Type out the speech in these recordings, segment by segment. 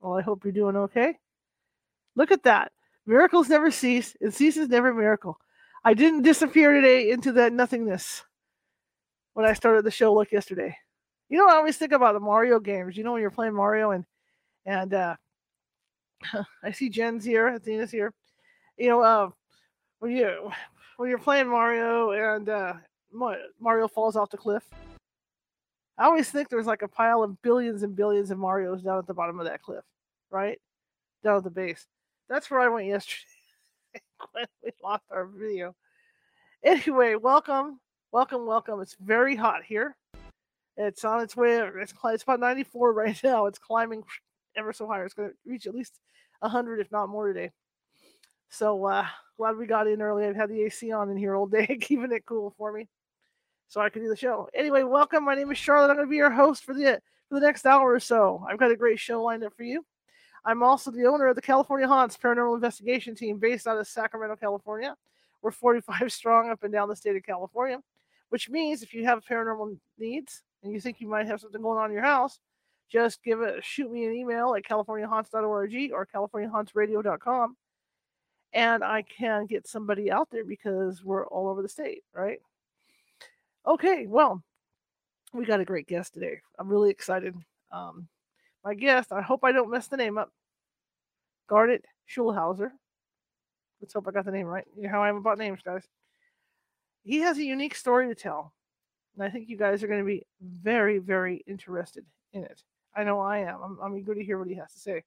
Well, I hope you're doing okay. Look at that. Miracles never cease, and ceases never a miracle. I didn't disappear today into that nothingness when I started the show like yesterday. You know, I always think about the Mario games. You know, when you're playing Mario and and uh, I see Jen's here, Athena's here. You know, uh, when you when you're playing Mario and uh, Mario falls off the cliff, I always think there's like a pile of billions and billions of Mario's down at the bottom of that cliff, right? Down at the base. That's where I went yesterday when we lost our video. Anyway, welcome, welcome, welcome. It's very hot here. It's on its way. It's, it's about 94 right now. It's climbing ever so higher. It's going to reach at least 100, if not more, today. So uh, glad we got in early. I've had the AC on in here all day, keeping it cool for me, so I can do the show. Anyway, welcome. My name is Charlotte. I'm going to be your host for the for the next hour or so. I've got a great show lined up for you. I'm also the owner of the California Haunts Paranormal Investigation Team, based out of Sacramento, California. We're 45 strong up and down the state of California, which means if you have paranormal needs and you think you might have something going on in your house, just give it shoot me an email at californiahaunts.org or californiahauntsradio.com and I can get somebody out there because we're all over the state, right? Okay, well, we got a great guest today. I'm really excited. Um, my guest, I hope I don't mess the name up. Garnet Schulhauser. Let's hope I got the name right. You know how I am about names, guys. He has a unique story to tell. And I think you guys are going to be very, very interested in it. I know I am. I'm, I'm eager to hear what he has to say.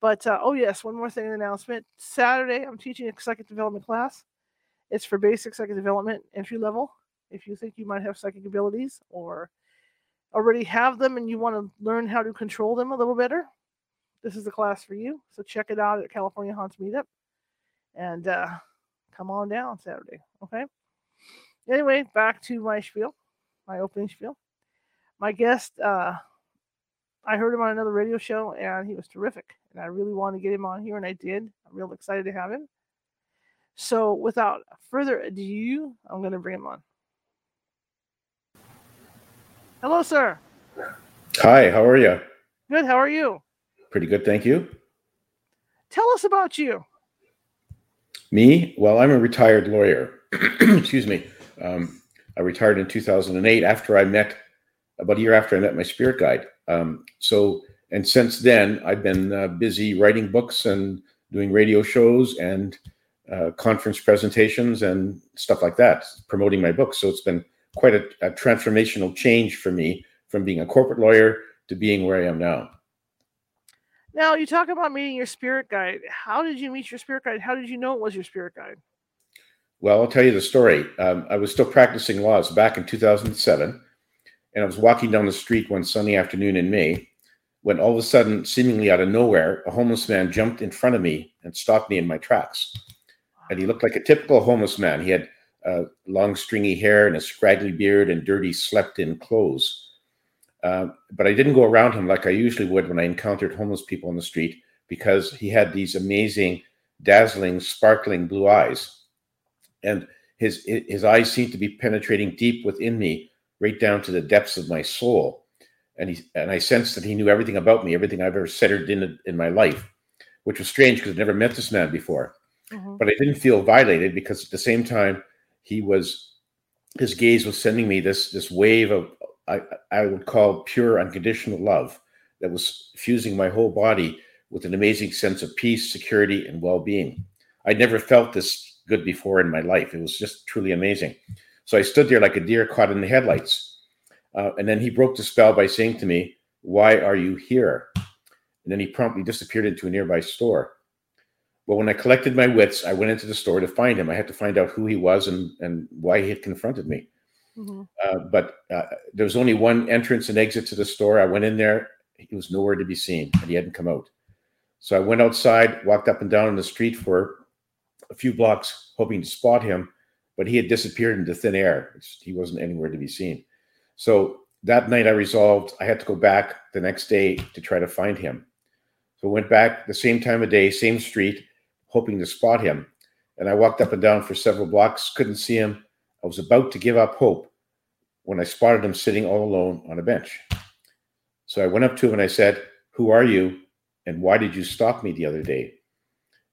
But uh, oh yes, one more thing an announcement. Saturday, I'm teaching a psychic development class. It's for basic psychic development entry level. If you think you might have psychic abilities or already have them and you want to learn how to control them a little better, this is the class for you. So check it out at California Haunts Meetup and uh, come on down Saturday. Okay. Anyway, back to my spiel, my opening spiel. My guest uh, I heard him on another radio show and he was terrific. And I really wanted to get him on here, and I did. I'm real excited to have him. So, without further ado, I'm going to bring him on. Hello, sir. Hi, how are you? Good. How are you? Pretty good, thank you. Tell us about you. Me? Well, I'm a retired lawyer. Excuse me. Um, I retired in 2008 after I met, about a year after I met my spirit guide. Um, so, and since then, I've been uh, busy writing books and doing radio shows and uh, conference presentations and stuff like that, promoting my books. So it's been quite a, a transformational change for me from being a corporate lawyer to being where I am now. Now, you talk about meeting your spirit guide. How did you meet your spirit guide? How did you know it was your spirit guide? Well, I'll tell you the story. Um, I was still practicing laws back in 2007 and I was walking down the street one sunny afternoon in May when all of a sudden, seemingly out of nowhere, a homeless man jumped in front of me and stopped me in my tracks. And he looked like a typical homeless man. He had uh, long, stringy hair and a scraggly beard and dirty, slept in clothes. Uh, but I didn't go around him like I usually would when I encountered homeless people on the street because he had these amazing, dazzling, sparkling blue eyes. And his, his eyes seemed to be penetrating deep within me right down to the depths of my soul. And he and I sensed that he knew everything about me, everything I've ever said or done in my life, which was strange because I'd never met this man before. Mm-hmm. But I didn't feel violated because at the same time, he was his gaze was sending me this this wave of I, I would call pure unconditional love that was fusing my whole body with an amazing sense of peace, security, and well-being. I'd never felt this good before in my life. It was just truly amazing. So I stood there like a deer caught in the headlights. Uh, and then he broke the spell by saying to me, Why are you here? And then he promptly disappeared into a nearby store. Well, when I collected my wits, I went into the store to find him. I had to find out who he was and, and why he had confronted me. Mm-hmm. Uh, but uh, there was only one entrance and exit to the store. I went in there. He was nowhere to be seen, and he hadn't come out. So I went outside, walked up and down in the street for a few blocks, hoping to spot him, but he had disappeared into thin air. He wasn't anywhere to be seen. So that night I resolved I had to go back the next day to try to find him. So I went back the same time of day, same street, hoping to spot him. And I walked up and down for several blocks, couldn't see him. I was about to give up hope when I spotted him sitting all alone on a bench. So I went up to him and I said, Who are you? And why did you stop me the other day?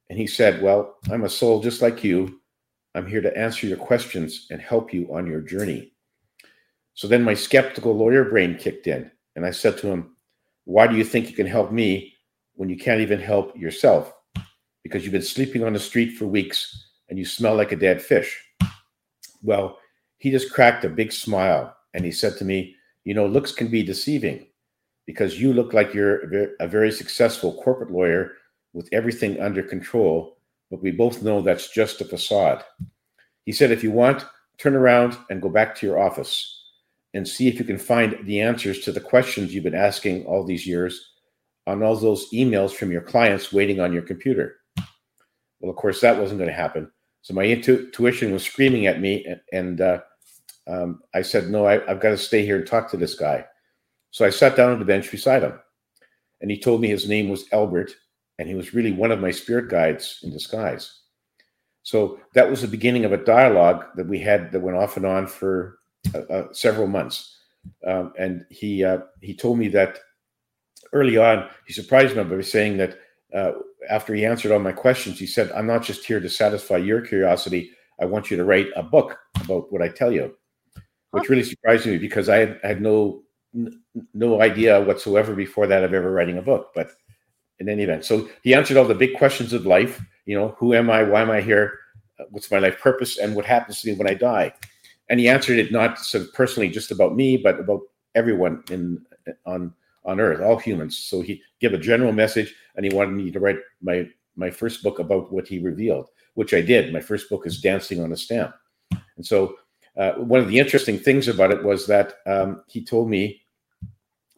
And he said, Well, I'm a soul just like you. I'm here to answer your questions and help you on your journey. So then my skeptical lawyer brain kicked in. And I said to him, Why do you think you can help me when you can't even help yourself? Because you've been sleeping on the street for weeks and you smell like a dead fish. Well, he just cracked a big smile and he said to me, You know, looks can be deceiving because you look like you're a very successful corporate lawyer with everything under control, but we both know that's just a facade. He said, If you want, turn around and go back to your office and see if you can find the answers to the questions you've been asking all these years on all those emails from your clients waiting on your computer. Well, of course, that wasn't going to happen. So my intuition was screaming at me, and, and uh, um, I said, "No, I, I've got to stay here and talk to this guy." So I sat down on the bench beside him, and he told me his name was Albert, and he was really one of my spirit guides in disguise. So that was the beginning of a dialogue that we had that went off and on for uh, uh, several months. Um, and he uh, he told me that early on he surprised me by saying that uh, after he answered all my questions, he said, "I'm not just here to satisfy your curiosity. I want you to write a book about what I tell you," which really surprised me because I had, I had no no idea whatsoever before that of ever writing a book. But in any event, so he answered all the big questions of life. You know, who am I? Why am I here? What's my life purpose? And what happens to me when I die? and he answered it not sort of personally just about me, but about everyone in on on Earth, all humans. So he gave a general message, and he wanted me to write my my first book about what he revealed, which I did. My first book is Dancing on a Stamp, and so uh, one of the interesting things about it was that um, he told me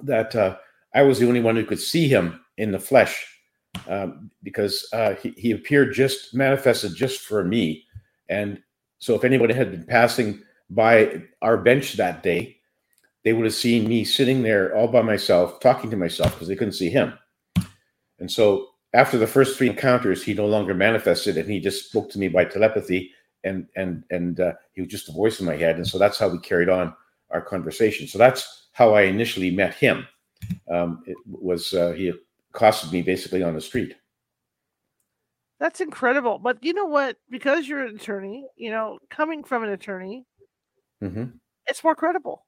that uh, I was the only one who could see him in the flesh um, because uh, he, he appeared just manifested just for me, and so if anybody had been passing by our bench that day, they would have seen me sitting there all by myself, talking to myself because they couldn't see him. And so after the first three encounters, he no longer manifested and he just spoke to me by telepathy and and and uh, he was just a voice in my head. And so that's how we carried on our conversation. So that's how I initially met him. Um, it was uh, he accosted me basically on the street. That's incredible. But you know what? Because you're an attorney, you know, coming from an attorney, mm-hmm. it's more credible.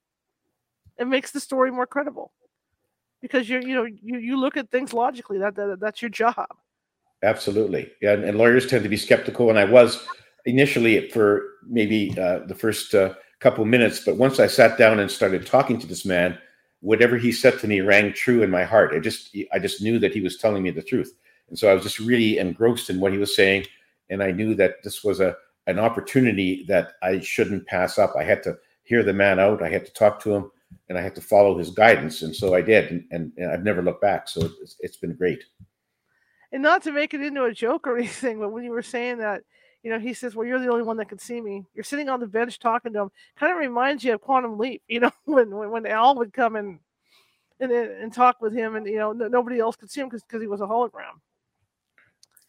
It makes the story more credible because you you know you you look at things logically. That, that that's your job. Absolutely, yeah. And, and, lawyers tend to be skeptical, and I was initially for maybe uh, the first uh, couple minutes, but once I sat down and started talking to this man, whatever he said to me rang true in my heart. I just I just knew that he was telling me the truth, and so I was just really engrossed in what he was saying, and I knew that this was a an opportunity that I shouldn't pass up. I had to hear the man out. I had to talk to him, and I had to follow his guidance, and so I did. And, and, and I've never looked back. So it's, it's been great. And not to make it into a joke or anything, but when you were saying that, you know, he says, "Well, you're the only one that can see me." You're sitting on the bench talking to him. Kind of reminds you of Quantum Leap, you know, when when, when Al would come and and and talk with him, and you know, nobody else could see him because because he was a hologram.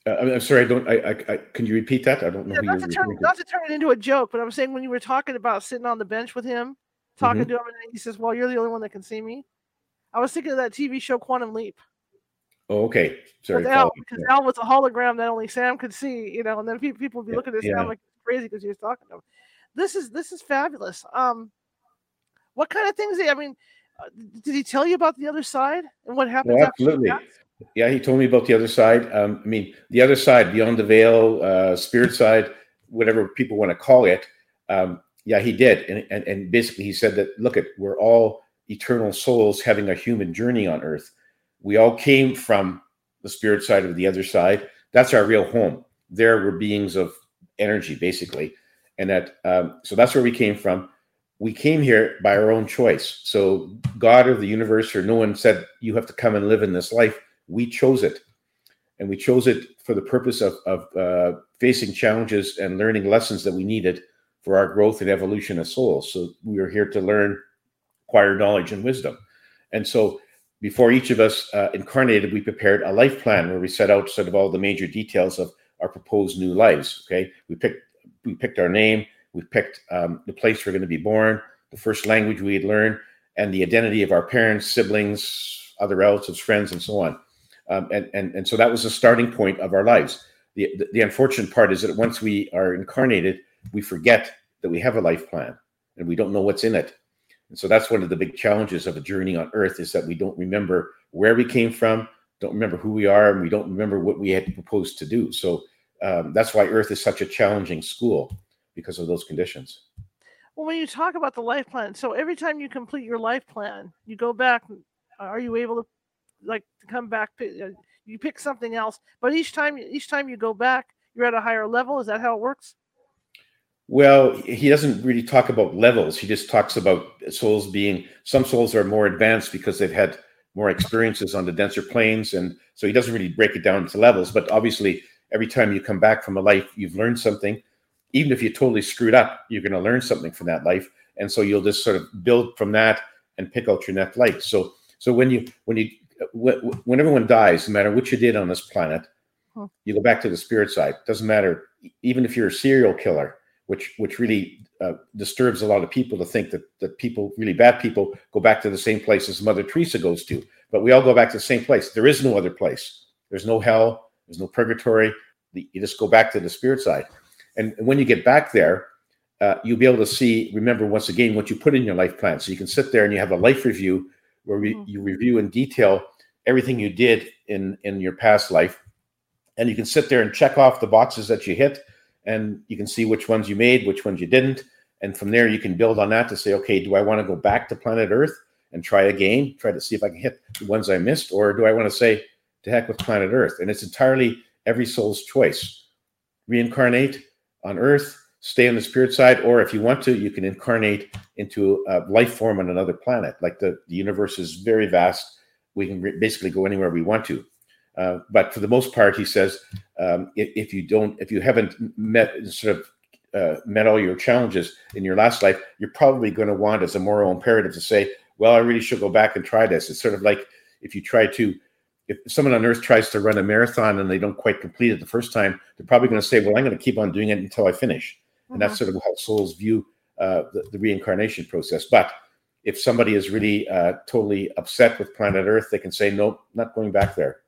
Uh, I'm sorry, I don't. I, I, I, can you repeat that? I don't know. Yeah, not, to turn, not to turn it into a joke, but I'm saying when you were talking about sitting on the bench with him, talking mm-hmm. to him, and he says, "Well, you're the only one that can see me." I was thinking of that TV show Quantum Leap. Oh, okay. Sorry, Al, because yeah. Al was a hologram that only Sam could see, you know, and then people would be looking at yeah. Sam like crazy because he was talking to him. This is this is fabulous. Um, what kind of things? I mean, uh, did he tell you about the other side and what happens? Well, absolutely. Yeah, he told me about the other side. Um, I mean, the other side, beyond the veil, uh, spirit side, whatever people want to call it. Um, yeah, he did, and, and and basically he said that look at we're all eternal souls having a human journey on Earth. We all came from the spirit side of the other side. That's our real home. There we're beings of energy, basically, and that um, so that's where we came from. We came here by our own choice. So God or the universe or no one said you have to come and live in this life we chose it. and we chose it for the purpose of, of uh, facing challenges and learning lessons that we needed for our growth and evolution as souls. So we are here to learn, acquire knowledge and wisdom. And so before each of us uh, incarnated, we prepared a life plan where we set out sort of all the major details of our proposed new lives. Okay, we picked we picked our name, we picked um, the place we're going to be born, the first language we had learned, and the identity of our parents, siblings, other relatives, friends, and so on. Um, and, and, and so that was the starting point of our lives. The, the, the unfortunate part is that once we are incarnated, we forget that we have a life plan and we don't know what's in it. And so that's one of the big challenges of a journey on earth is that we don't remember where we came from, don't remember who we are, and we don't remember what we had proposed to do. So um, that's why earth is such a challenging school because of those conditions. Well, when you talk about the life plan, so every time you complete your life plan, you go back. Are you able to, like, to come back? Uh, you pick something else, but each time, each time you go back, you're at a higher level. Is that how it works? Well, he doesn't really talk about levels. He just talks about souls being some souls are more advanced because they've had more experiences on the denser planes, and so he doesn't really break it down into levels. But obviously, every time you come back from a life, you've learned something even if you totally screwed up, you're going to learn something from that life, and so you'll just sort of build from that and pick out your next life. So, so when you when you when everyone dies, no matter what you did on this planet, hmm. you go back to the spirit side. Doesn't matter, even if you're a serial killer, which which really uh, disturbs a lot of people to think that that people, really bad people, go back to the same place as Mother Teresa goes to. But we all go back to the same place. There is no other place. There's no hell. There's no purgatory. You just go back to the spirit side. And when you get back there, uh, you'll be able to see, remember once again, what you put in your life plan. So you can sit there and you have a life review where re- mm-hmm. you review in detail everything you did in in your past life, and you can sit there and check off the boxes that you hit, and you can see which ones you made, which ones you didn't, and from there you can build on that to say, okay, do I want to go back to planet Earth and try again, try to see if I can hit the ones I missed, or do I want to say, to heck with planet Earth? And it's entirely every soul's choice. Reincarnate on earth, stay on the spirit side, or if you want to, you can incarnate into a life form on another planet. Like the, the universe is very vast. We can re- basically go anywhere we want to. Uh, but for the most part, he says, um, if, if, you don't, if you haven't met sort of uh, met all your challenges in your last life, you're probably going to want as a moral imperative to say, well, I really should go back and try this. It's sort of like if you try to if someone on earth tries to run a marathon and they don't quite complete it the first time, they're probably going to say, Well, I'm going to keep on doing it until I finish. Mm-hmm. And that's mm-hmm. sort of how souls view uh, the, the, reincarnation process. But if somebody is really uh, totally upset with planet Earth, they can say, Nope, not going back there.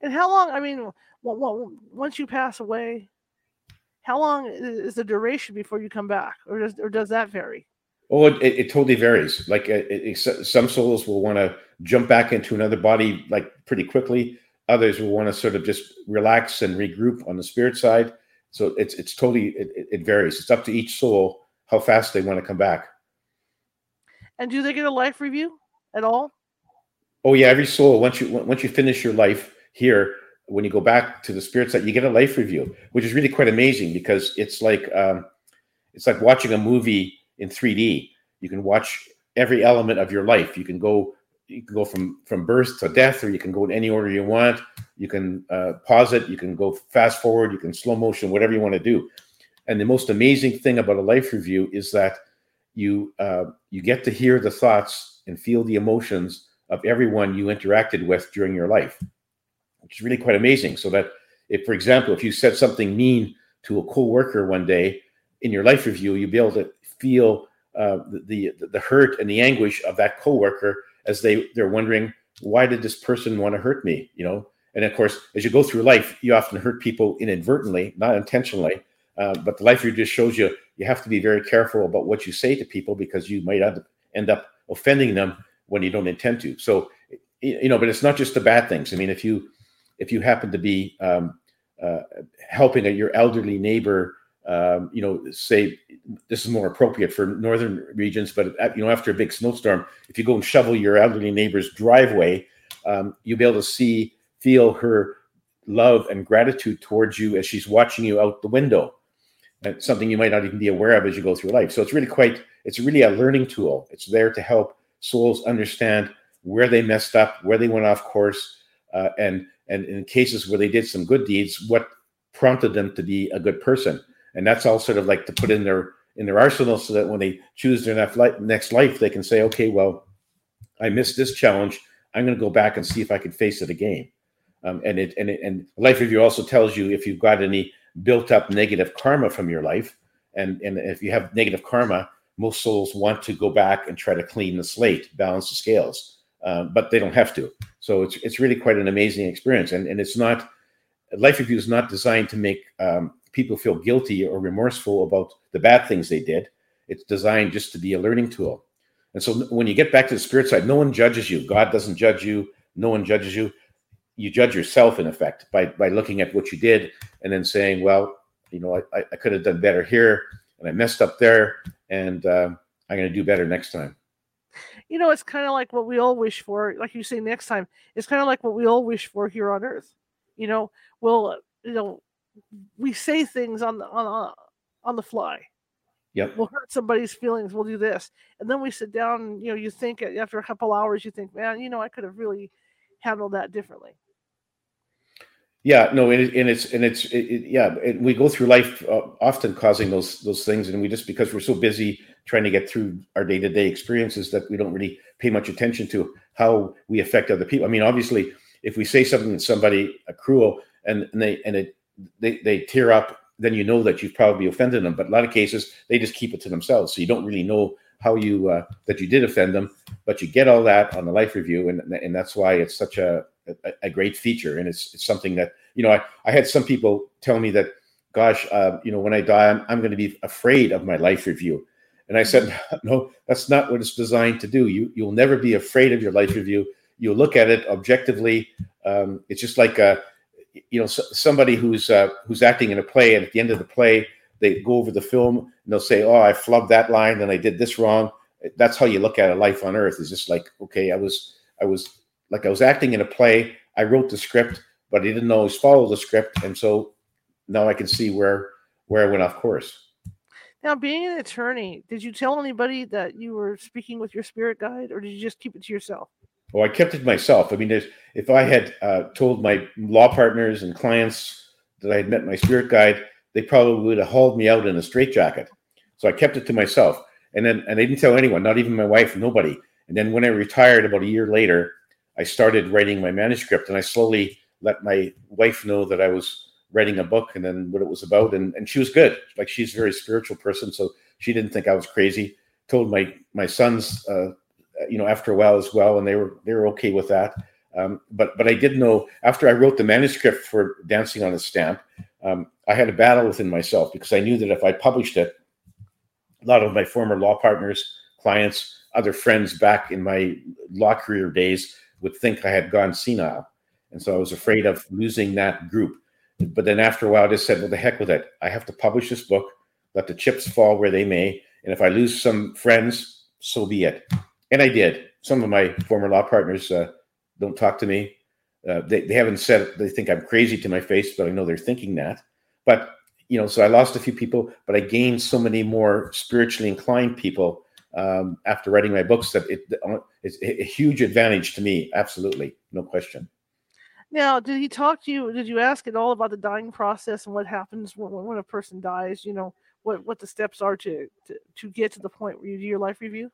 And how long? I mean, well, well, once you pass away, how long is the duration before you come back, or does or does that vary? Oh, it, it, totally varies. Like it, it, some souls will want to jump back into another body like pretty quickly. Others will want to sort of just relax and regroup on the spirit side. So it's it's totally it, it varies. It's up to each soul how fast they want to come back. And do they get a life review at all? Oh yeah, every soul once you once you finish your life here, when you go back to the spirit side, you get a life review, which is really quite amazing because it's like um, it's like watching a movie in 3D. You can watch every element of your life. You can go you can go from from birth to death, or you can go in any order you want. You can uh, pause it. You can go fast forward. You can slow motion, whatever you want to do. And the most amazing thing about a life review is that you uh, you get to hear the thoughts and feel the emotions of everyone you interacted with during your life, which is really quite amazing. So that if, for example, if you said something mean to a co-worker one day in your life review, you'll be able to feel uh, the, the, the hurt and the anguish of that coworker as they they're wondering why did this person want to hurt me? You know? And of course as you go through life you often hurt people inadvertently not intentionally uh, but the life review just shows you you have to be very careful about what you say to people because you might end up offending them when you don't intend to. So you know but it's not just the bad things. I mean if you if you happen to be um, uh, helping your elderly neighbor um, you know, say this is more appropriate for northern regions, but you know, after a big snowstorm, if you go and shovel your elderly neighbor's driveway, um, you'll be able to see, feel her love and gratitude towards you as she's watching you out the window. And something you might not even be aware of as you go through life. So it's really quite, it's really a learning tool. It's there to help souls understand where they messed up, where they went off course, uh, and and in cases where they did some good deeds, what prompted them to be a good person, and that's all sort of like to put in their in their arsenal so that when they choose their next life, they can say, okay, well, I missed this challenge. I'm going to go back and see if I can face it again. Um, and it and it, and life review also tells you if you've got any built up negative karma from your life, and and if you have negative karma, most souls want to go back and try to clean the slate, balance the scales, um, but they don't have to. So it's it's really quite an amazing experience, and and it's not life review is not designed to make um, people feel guilty or remorseful about the bad things they did. It's designed just to be a learning tool. And so when you get back to the spirit side, no one judges you. God doesn't judge you. No one judges you. You judge yourself, in effect, by by looking at what you did and then saying, well, you know, I, I could have done better here and I messed up there and uh, I'm going to do better next time. You know, it's kind of like what we all wish for. Like you say, next time, it's kind of like what we all wish for here on earth. You know, we'll, you know, we say things on the, on, on the fly Yep. We'll hurt somebody's feelings. We'll do this. And then we sit down and, you know, you think after a couple hours, you think, man, you know, I could have really handled that differently. Yeah, no, and, it, and it's and it's it, it, yeah. It, we go through life uh, often causing those those things, and we just because we're so busy trying to get through our day to day experiences that we don't really pay much attention to how we affect other people. I mean, obviously, if we say something to somebody cruel and, and they and it they they tear up then you know that you've probably offended them. But a lot of cases, they just keep it to themselves, so you don't really know how you uh, that you did offend them. But you get all that on the life review, and and that's why it's such a a, a great feature, and it's it's something that you know I I had some people tell me that, gosh, uh, you know, when I die, I'm I'm going to be afraid of my life review. And I said, no, that's not what it's designed to do. You you'll never be afraid of your life review. You look at it objectively. Um, it's just like a you know somebody who's uh, who's acting in a play and at the end of the play they go over the film and they'll say oh i flubbed that line and i did this wrong that's how you look at a life on earth is just like okay i was i was like i was acting in a play i wrote the script but i didn't always follow the script and so now i can see where where i went off course now being an attorney did you tell anybody that you were speaking with your spirit guide or did you just keep it to yourself well, I kept it to myself. I mean, if I had uh, told my law partners and clients that I had met my spirit guide, they probably would have hauled me out in a straitjacket. So I kept it to myself, and then and I didn't tell anyone, not even my wife, nobody. And then when I retired about a year later, I started writing my manuscript, and I slowly let my wife know that I was writing a book and then what it was about. And and she was good. Like she's a very spiritual person, so she didn't think I was crazy. Told my my sons. Uh, you know, after a while as well, and they were they were okay with that. Um, but but I did know after I wrote the manuscript for Dancing on a Stamp, um, I had a battle within myself because I knew that if I published it, a lot of my former law partners, clients, other friends back in my law career days would think I had gone senile, and so I was afraid of losing that group. But then after a while, I just said, "Well, the heck with it! I have to publish this book. Let the chips fall where they may, and if I lose some friends, so be it." and I did. Some of my former law partners uh, don't talk to me. Uh, they, they haven't said they think I'm crazy to my face, but I know they're thinking that. But you know, so I lost a few people, but I gained so many more spiritually inclined people um, after writing my books that it, it's a huge advantage to me. Absolutely, no question. Now, did he talk to you? Did you ask at all about the dying process and what happens when, when a person dies? You know, what what the steps are to, to to get to the point where you do your life review?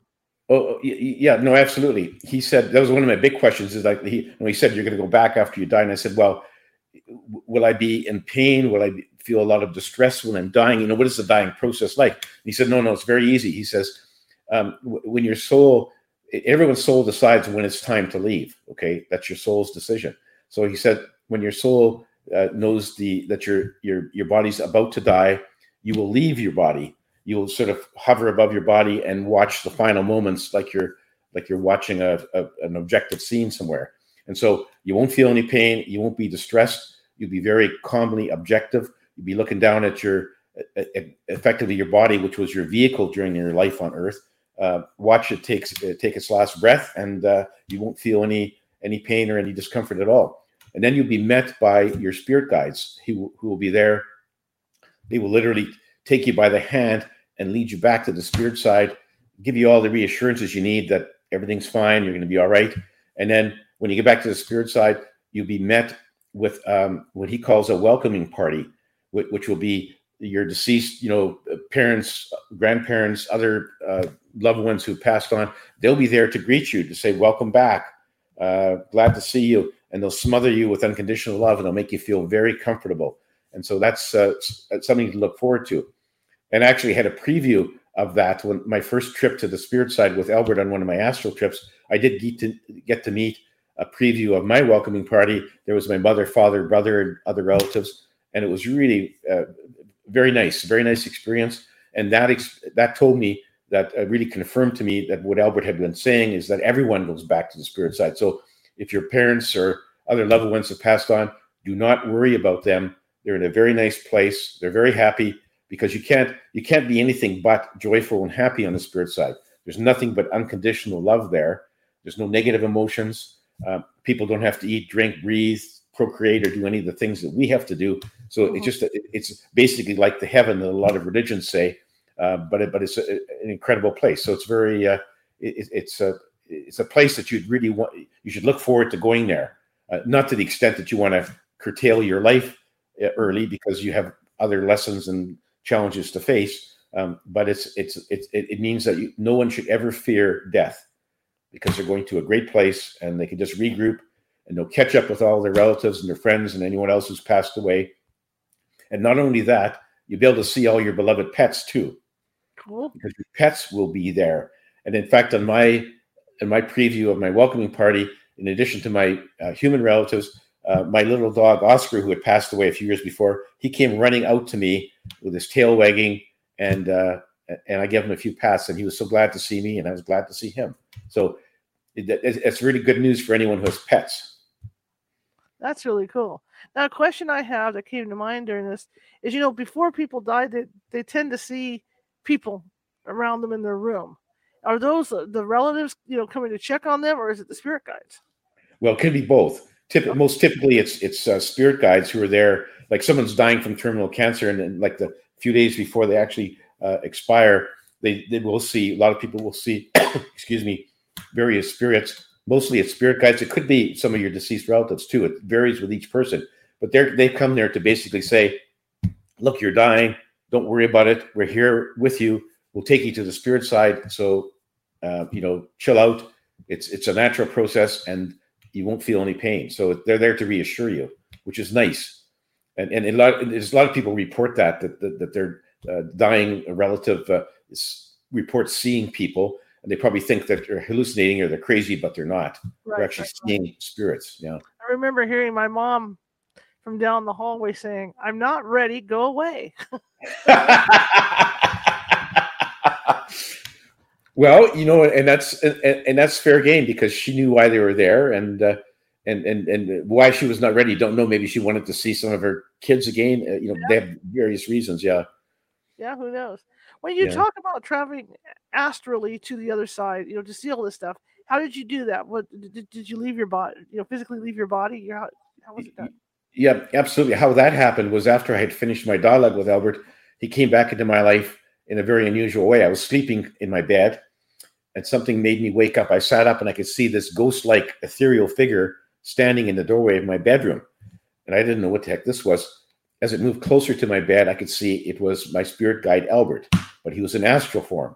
Oh, oh yeah, no, absolutely. He said that was one of my big questions. Is like he when he said you're going to go back after you die, and I said, well, will I be in pain? Will I feel a lot of distress when I'm dying? You know, what is the dying process like? And he said, no, no, it's very easy. He says, um, when your soul, everyone's soul decides when it's time to leave. Okay, that's your soul's decision. So he said, when your soul uh, knows the that your your your body's about to die, you will leave your body. You'll sort of hover above your body and watch the final moments like you're like you're watching a, a, an objective scene somewhere. And so you won't feel any pain. You won't be distressed. You'll be very calmly objective. You'll be looking down at your effectively your body which was your vehicle during your life on earth. Uh, watch it take, uh, take its last breath and uh, you won't feel any any pain or any discomfort at all and then you'll be met by your spirit guides who, who will be there they will literally take you by the hand and lead you back to the spirit side, give you all the reassurances you need that everything's fine, you're going to be all right. And then when you get back to the spirit side, you'll be met with um, what he calls a welcoming party, which, which, will be your deceased, you know, parents, grandparents, other uh, loved ones who passed on. They'll be there to greet you to say, "Welcome back, uh, glad to see you," and they'll smother you with unconditional love, and they'll make you feel very comfortable. And so that's, uh, something to look forward to. And I actually had a preview of that when my first trip to the spirit side with Albert on one of my astral trips. I did get to get to meet a preview of my welcoming party. There was my mother, father, brother, and other relatives, and it was really uh, very nice, very nice experience. And that ex- that told me that uh, really confirmed to me that what Albert had been saying is that everyone goes back to the spirit side. So if your parents or other loved ones have passed on, do not worry about them. They're in a very nice place. They're very happy because you can't you can't be anything but joyful and happy on the spirit side. There's nothing but unconditional love there. There's no negative emotions. Uh, people don't have to eat, drink, breathe, procreate, or do any of the things that we have to do. So mm-hmm. it's just it's basically like the heaven that a lot of religions say, uh, but it, but it's a, an incredible place. So it's very uh, it, it's a it's a place that you'd really want. You should look forward to going there. Uh, not to the extent that you want to curtail your life uh, early because you have other lessons and challenges to face. Um, but it's it's it's it means that you, no one should ever fear death because they're going to a great place and they can just regroup and they'll catch up with all their relatives and their friends and anyone else who's passed away. And not only that, you'll be able to see all your beloved pets too. Cool. Because your pets will be there. And in fact, on my in my preview of my welcoming party, in addition to my uh, human relatives, uh, my little dog Oscar, who had passed away a few years before, he came running out to me with his tail wagging, and uh, and I gave him a few pats, and he was so glad to see me, and I was glad to see him. So it, it's really good news for anyone who has pets. That's really cool. Now, a question I have that came to mind during this is, you know, before people die, they they tend to see people around them in their room. Are those the relatives, you know, coming to check on them, or is it the spirit guides? Well, it can be both Tip, most typically, it's it's uh, spirit guides who are there. Like someone's dying from terminal cancer, and then like the few days before they actually uh, expire, they they will see a lot of people will see, excuse me, various spirits. Mostly, it's spirit guides. It could be some of your deceased relatives too. It varies with each person, but they're they come there to basically say, "Look, you're dying. Don't worry about it. We're here with you. We'll take you to the spirit side. So, uh, you know, chill out. It's it's a natural process and." you won't feel any pain. So they're there to reassure you, which is nice. And and a lot there's a lot of people report that that that, that their uh, dying relative uh, reports seeing people, and they probably think that they're hallucinating or they're crazy, but they're not. Right, they're actually right, seeing right. spirits. Yeah. I remember hearing my mom from down the hallway saying, "I'm not ready. Go away." Well, you know, and that's and, and, that's fair game because she knew why they were there and uh, and and and why she was not ready. Don't know. Maybe she wanted to see some of her kids again. Uh, you know, yeah. they have various reasons. Yeah. Yeah. Who knows? When you yeah. talk about traveling astrally to the other side, you know, to see all this stuff, how did you do that? What did, did you leave your body? You know, physically leave your body? How, how was it done? Yeah, absolutely. How that happened was after I had finished my dialogue with Albert, he came back into my life in a very unusual way. I was sleeping in my bed and something made me wake up. I sat up and I could see this ghost like ethereal figure standing in the doorway of my bedroom. And I didn't know what the heck this was. As it moved closer to my bed, I could see it was my spirit guide, Albert, but he was in astral form.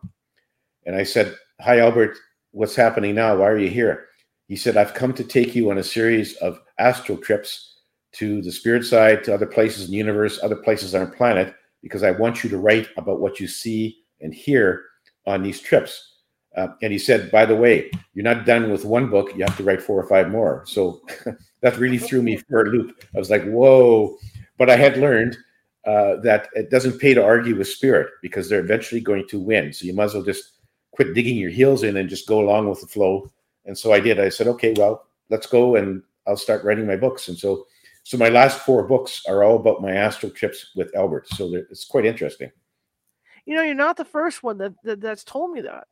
And I said, Hi, Albert, what's happening now? Why are you here? He said, I've come to take you on a series of astral trips to the spirit side, to other places in the universe, other places on our planet, because I want you to write about what you see and hear on these trips. Uh, and he said, by the way, you're not done with one book. You have to write four or five more. So that really threw me for a loop. I was like, whoa. But I had learned uh, that it doesn't pay to argue with spirit because they're eventually going to win. So you might as well just quit digging your heels in and just go along with the flow. And so I did. I said, okay, well, let's go and I'll start writing my books. And so, so my last four books are all about my astral trips with Albert. So it's quite interesting. You know, you're not the first one that, that that's told me that.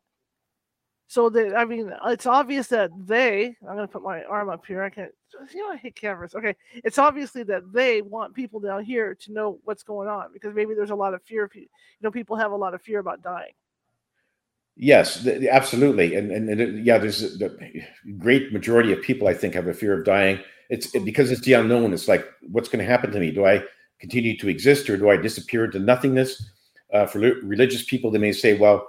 So that I mean, it's obvious that they. I'm going to put my arm up here. I can't. You know, I hate cameras. Okay, it's obviously that they want people down here to know what's going on because maybe there's a lot of fear. You know, people have a lot of fear about dying. Yes, absolutely, and, and, and yeah, there's the great majority of people I think have a fear of dying, it's it, because it's the unknown. It's like, what's going to happen to me? Do I continue to exist or do I disappear into nothingness? Uh, for religious people, they may say, well,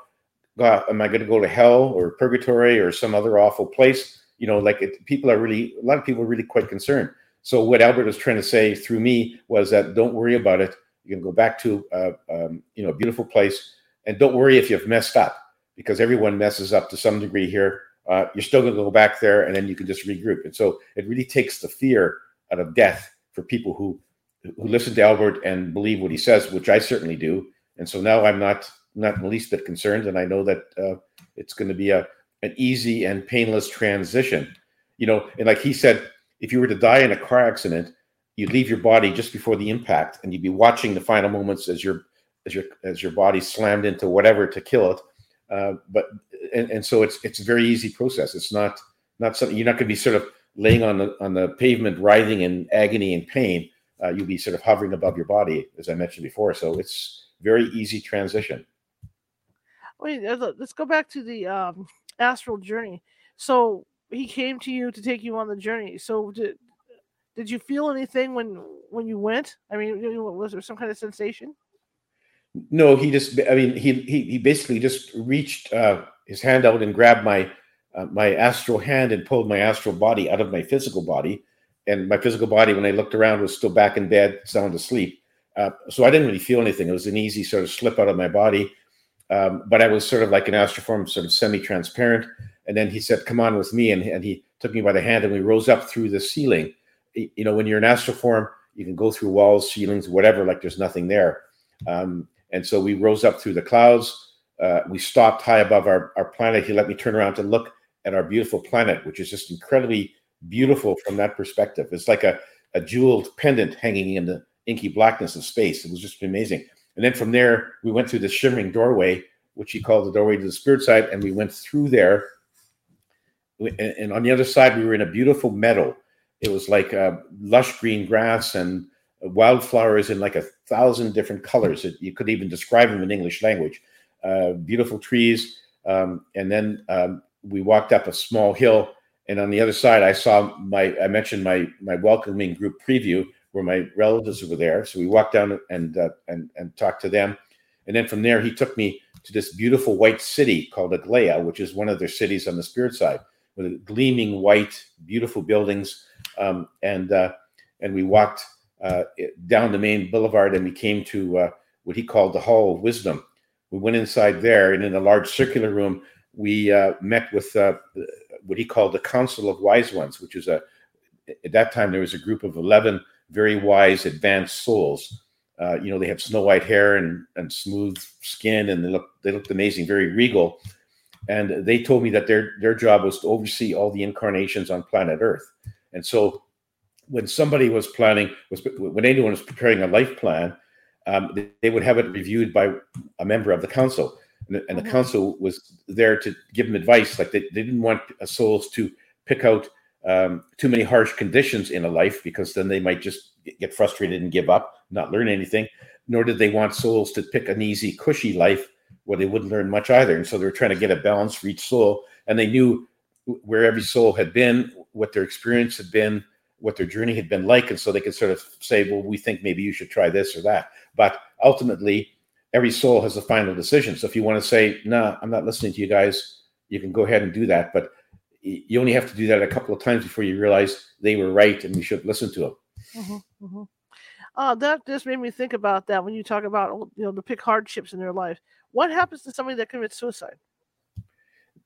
God, am I going to go to hell or purgatory or some other awful place? You know, like it, people are really, a lot of people are really quite concerned. So what Albert was trying to say through me was that don't worry about it. You can go back to, uh, um, you know, a beautiful place, and don't worry if you've messed up, because everyone messes up to some degree here. Uh, you're still going to go back there, and then you can just regroup. And so it really takes the fear out of death for people who who listen to Albert and believe what he says, which I certainly do. And so now I'm not not the least bit concerned, and I know that uh, it's going to be a an easy and painless transition. You know, and like he said, if you were to die in a car accident, you'd leave your body just before the impact, and you'd be watching the final moments as your as your as your body slammed into whatever to kill it. Uh, but and, and so it's it's a very easy process. It's not not something you're not going to be sort of laying on the on the pavement, writhing in agony and pain. Uh, you'll be sort of hovering above your body, as I mentioned before. So it's very easy transition. Wait, let's go back to the um, astral journey. So he came to you to take you on the journey. So did did you feel anything when when you went? I mean, was there some kind of sensation? No, he just. I mean, he he, he basically just reached uh, his hand out and grabbed my uh, my astral hand and pulled my astral body out of my physical body. And my physical body, when I looked around, was still back in bed, sound asleep. Uh, so I didn't really feel anything. It was an easy sort of slip out of my body. Um, but I was sort of like an astral form, sort of semi-transparent. And then he said, "Come on with me," and, and he took me by the hand, and we rose up through the ceiling. You know, when you're an astral form, you can go through walls, ceilings, whatever, like there's nothing there. Um, and so we rose up through the clouds. Uh, we stopped high above our, our planet. He let me turn around to look at our beautiful planet, which is just incredibly beautiful from that perspective. It's like a, a jeweled pendant hanging in the inky blackness of space. It was just amazing. And then from there, we went through the shimmering doorway, which he called the doorway to the spirit side, and we went through there. And on the other side, we were in a beautiful meadow. It was like uh, lush green grass and wildflowers in like a thousand different colors. It, you could even describe them in English language. Uh, beautiful trees. Um, and then um, we walked up a small hill. And on the other side, I saw my, I mentioned my, my welcoming group preview where my relatives were there. So we walked down and uh, and and talked to them, and then from there he took me to this beautiful white city called Aglaia, which is one of their cities on the spirit side, with gleaming white, beautiful buildings, um, and uh, and we walked uh, down the main boulevard and we came to uh, what he called the Hall of Wisdom. We went inside there, and in a large circular room, we uh, met with uh, what he called the Council of Wise Ones, which is a at that time there was a group of eleven very wise, advanced souls. Uh, you know, they have snow white hair and, and smooth skin, and they look they looked amazing, very regal. And they told me that their their job was to oversee all the incarnations on planet Earth. And so, when somebody was planning, was when anyone was preparing a life plan, um, they, they, would have it reviewed by a member of the council, and, and the mm-hmm. council was there to give them advice. Like they, they didn't want souls to pick out um, too many harsh conditions in a life because then they might just get frustrated and give up, not learn anything. Nor did they want souls to pick an easy, cushy life where they wouldn't learn much either. And so they were trying to get a balance for each soul. And they knew where every soul had been, what their experience had been, what their journey had been like. And so they could sort of say, well, we think maybe you should try this or that. But ultimately, every soul has a final decision. So if you want to say, no, nah, I'm not listening to you guys, you can go ahead and do that. But you only have to do that a couple of times before you realize they were right and we should listen to them. Mm-hmm, mm-hmm. Uh, that just made me think about that when you talk about you know the pick hardships in their life. What happens to somebody that commits suicide?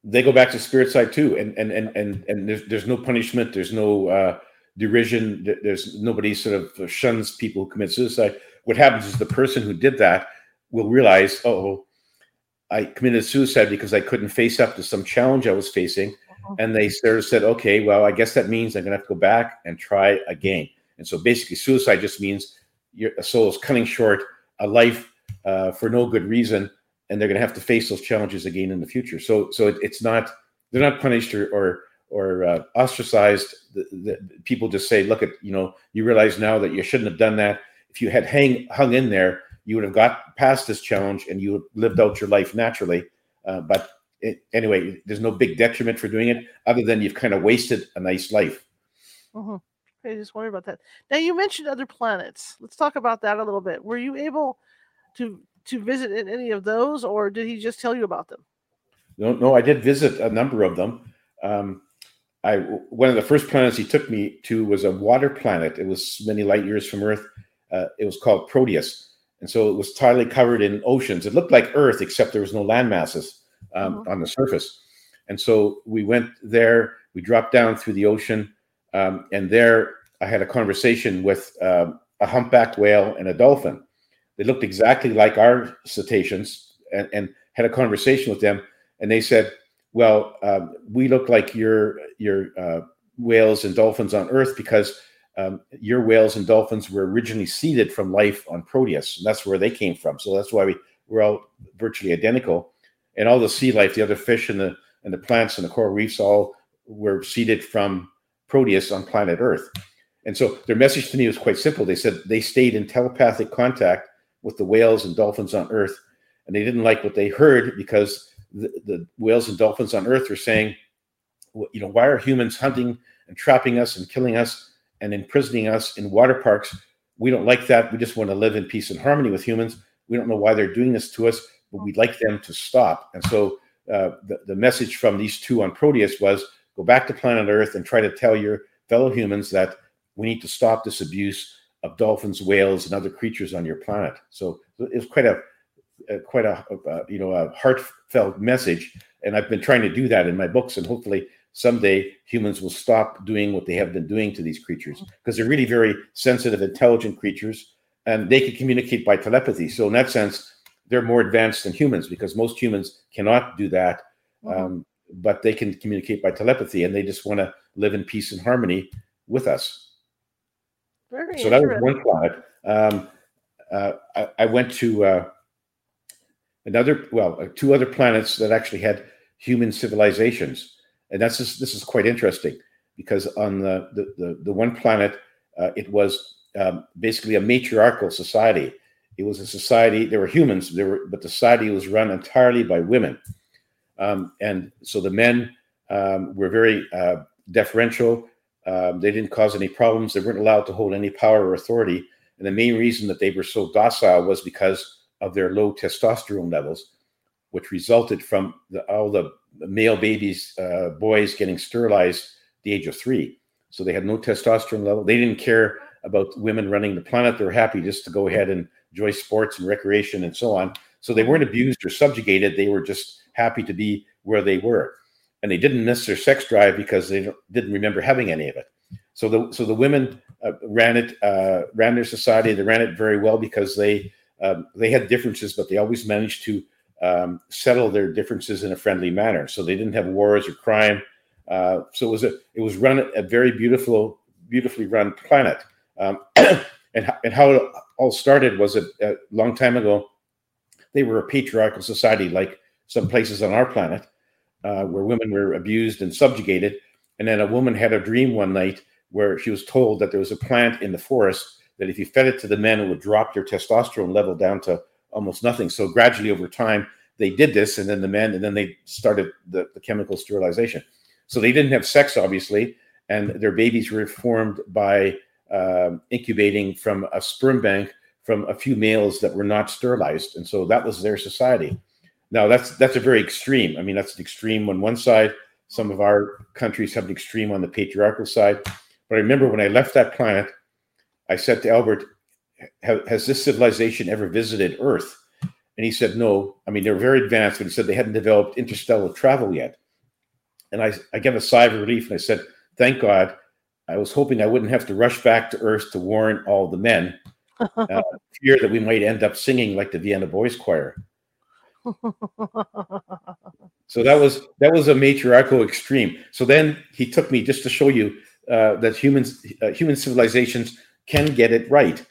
They go back to spirit side too, and and and and and there's there's no punishment, there's no uh, derision, there's nobody sort of shuns people who commit suicide. What happens is the person who did that will realize, oh, I committed suicide because I couldn't face up to some challenge I was facing and they sort of said, okay, well, I guess that means I'm going to have to go back and try again. And so basically, suicide just means your soul is cutting short a life uh, for no good reason, and they're going to have to face those challenges again in the future. So, so it, it's not they're not punished or or, or uh, ostracized. The, the, people just say, look at you know, you realize now that you shouldn't have done that. If you had hang hung in there, you would have got past this challenge and you lived out your life naturally. Uh, but it, anyway, there's no big detriment for doing it other than you've kind of wasted a nice life. Mm-hmm. I just wondered about that. Now you mentioned other planets. Let's talk about that a little bit. Were you able to to visit in any of those, or did he just tell you about them? No, no, I did visit a number of them. Um, I one of the first planets he took me to was a water planet. It was many light years from Earth. Uh, it was called Proteus, and so it was entirely covered in oceans. It looked like Earth, except there was no land masses um, mm-hmm. on the surface. And so we went there. We dropped down through the ocean, um, and there I had a conversation with um, a humpback whale and a dolphin. They looked exactly like our cetaceans, and, and had a conversation with them. And they said, well, um, we look like your your uh, whales and dolphins on Earth because um, your whales and dolphins were originally seeded from life on Proteus, and that's where they came from. So that's why we we're all virtually identical, and all the sea life, the other fish and the and the plants and the coral reefs all were seeded from Proteus on planet Earth. And so their message to me was quite simple. They said they stayed in telepathic contact with the whales and dolphins on Earth, and they didn't like what they heard because the, the whales and dolphins on Earth are saying, you know, why are humans hunting and trapping us and killing us and imprisoning us in water parks? We don't like that. We just want to live in peace and harmony with humans. We don't know why they're doing this to us, but we'd like them to stop. And so uh, the, the message from these two on Proteus was go back to planet Earth and try to tell your fellow humans that we need to stop this abuse of dolphins, whales, and other creatures on your planet. So it was quite a uh, quite a, uh, you know a heartfelt message, and I've been trying to do that in my books, and hopefully someday humans will stop doing what they have been doing to these creatures because they're really very sensitive, intelligent creatures, and they can communicate by telepathy. So in that sense, they're more advanced than humans because most humans cannot do that, mm-hmm. um, but they can communicate by telepathy, and they just want to live in peace and harmony with us. Very so that was one planet. Um, uh, I, I, went to uh, another, well, uh, two other planets that actually had human civilizations, and that's just, this is quite interesting because on the the the, the one planet, uh, it was um, basically a matriarchal society. It was a society. There were humans, there were, but the society was run entirely by women, um, and so the men um, were very uh, deferential. Um, they didn't cause any problems. They weren't allowed to hold any power or authority. And the main reason that they were so docile was because of their low testosterone levels, which resulted from the, all the male babies, uh, boys getting sterilized the age of three. So they had no testosterone level. They didn't care about women running the planet. They were happy just to go ahead and enjoy sports and recreation and so on. So they weren't abused or subjugated. They were just happy to be where they were and they didn't miss their sex drive because they didn't remember having any of it. So the so the women uh, ran it uh, ran their society. They ran it very well because they um, they had differences, but they always managed to um, settle their differences in a friendly manner. So they didn't have wars or crime. Uh, so it was a it was run a very beautiful beautifully run planet. Um, and and how all started was a, a long time ago. They were a patriarchal society, like some places on our planet uh, where women were abused and subjugated. And then a woman had a dream one night where she was told that there was a plant in the forest that if you fed it to the men, it would drop their testosterone level down to almost nothing. So gradually over time, they did this, and then the men, and then they started the, the chemical sterilization. So they didn't have sex, obviously, and their babies were formed by uh, incubating from a sperm bank from a few males that were not sterilized, and so that was their society. Now that's that's a very extreme. I mean, that's an extreme on one side. Some of our countries have an extreme on the patriarchal side. But I remember when I left that planet, I said to Albert, "Has this civilization ever visited Earth?" And he said, "No. I mean, they're very advanced, but he said they hadn't developed interstellar travel yet." And I, I gave a sigh of relief and I said, "Thank God." I was hoping I wouldn't have to rush back to Earth to warn all the men, uh, fear that we might end up singing like the Vienna Boys Choir so that was that was a matriarchal extreme. So then he took me just to show you uh, that humans, uh, human civilizations can get it right.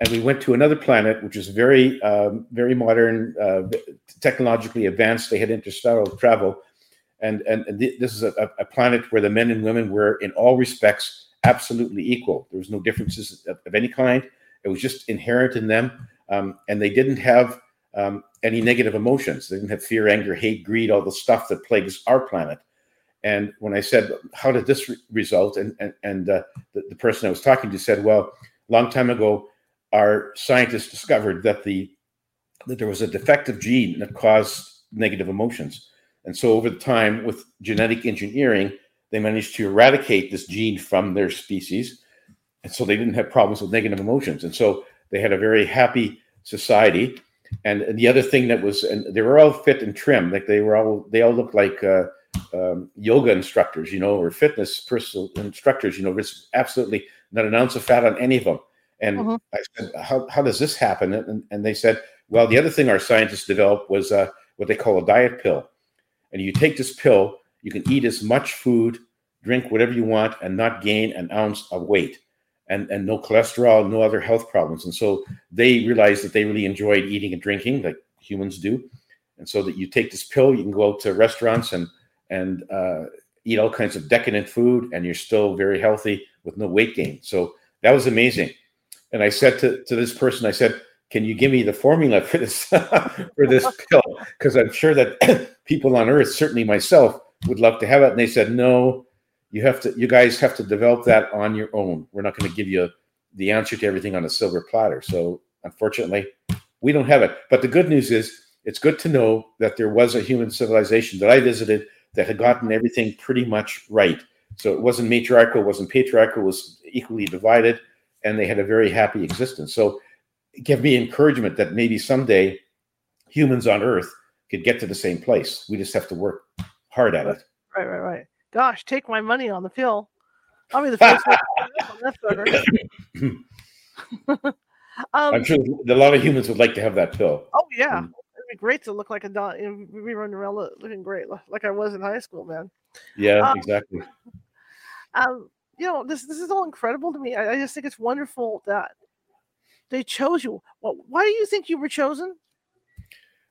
And we went to another planet, which is very, um, very modern, uh, technologically advanced. They had interstellar travel, and and, th- this is a, a, planet where the men and women were, in all respects, absolutely equal. There was no differences of, of any kind. It was just inherent in them, um, and they didn't have um, any negative emotions. They didn't have fear, anger, hate, greed, all the stuff that plagues our planet. And when I said, "How did this re- result?" and and, and uh, the, the person I was talking to said, "Well, a long time ago, our scientists discovered that the that there was a defective gene that caused negative emotions, and so over the time, with genetic engineering, they managed to eradicate this gene from their species, and so they didn't have problems with negative emotions, and so they had a very happy society." And the other thing that was, and they were all fit and trim, like they were all, they all looked like uh, um, yoga instructors, you know, or fitness personal instructors, you know, there's absolutely not an ounce of fat on any of them. And Mhm. I said, how, how does this happen? And, and they said, well, the other thing our scientists developed was uh, what they call a diet pill. And you take this pill, you can eat as much food, drink whatever you want, and not gain an ounce of weight. And, and no cholesterol, no other health problems. And so they realized that they really enjoyed eating and drinking like humans do. And so that you take this pill, you can go out to restaurants and and uh, eat all kinds of decadent food, and you're still very healthy with no weight gain. So that was amazing. And I said to, to this person, I said, "Can you give me the formula for this for this pill? Because I'm sure that people on Earth, certainly myself, would love to have it." And they said, "No, you have to. You guys have to develop that on your own. We're not going to give you the answer to everything on a silver platter." So unfortunately, we don't have it. But the good news is, it's good to know that there was a human civilization that I visited that had gotten everything pretty much right. So it wasn't matriarchal, it wasn't patriarchal, it was equally divided, and they had a very happy existence. So it gave me encouragement that maybe someday humans on Earth could get to the same place. We just have to work hard at it. Right, right, right. Gosh, take my money on the pill. I'll be the first one on that sucker. I'm um, sure a lot of humans would like to have that pill. oh yeah, Mm. it'd be great to look like a don. You know, be running around looking great, like I was in high school, man. Yeah, Um, exactly. Um, you know, this this is all incredible to me. I, I just think it's wonderful that they chose you. Well, why do you think you were chosen?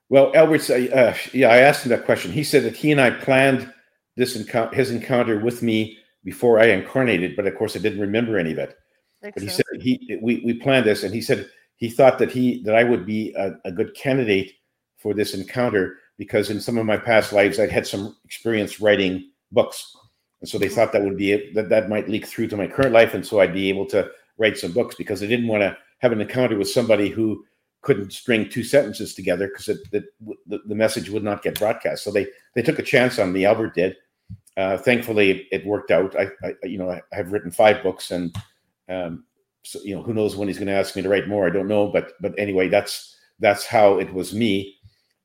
Well, Albert, uh, yeah, I asked him that question. He said that he and I planned this encounter, his encounter with me before I incarnated, but of course I didn't remember any of it. Makes But he sense. said he we, we planned this, and he said he thought that he that I would be a, a good candidate for this encounter because in some of my past lives I'd had some experience writing books, and so they thought that would be that that might leak through to my current life, and so I'd be able to write some books because I didn't want to have an encounter with somebody who couldn't string two sentences together because the, the message would not get broadcast. So they they took a chance on me. Albert did. Uh, thankfully, it worked out. I, I you know I have written five books and um, so you know who knows when he's going to ask me to write more i don't know but but anyway that's that's how it was me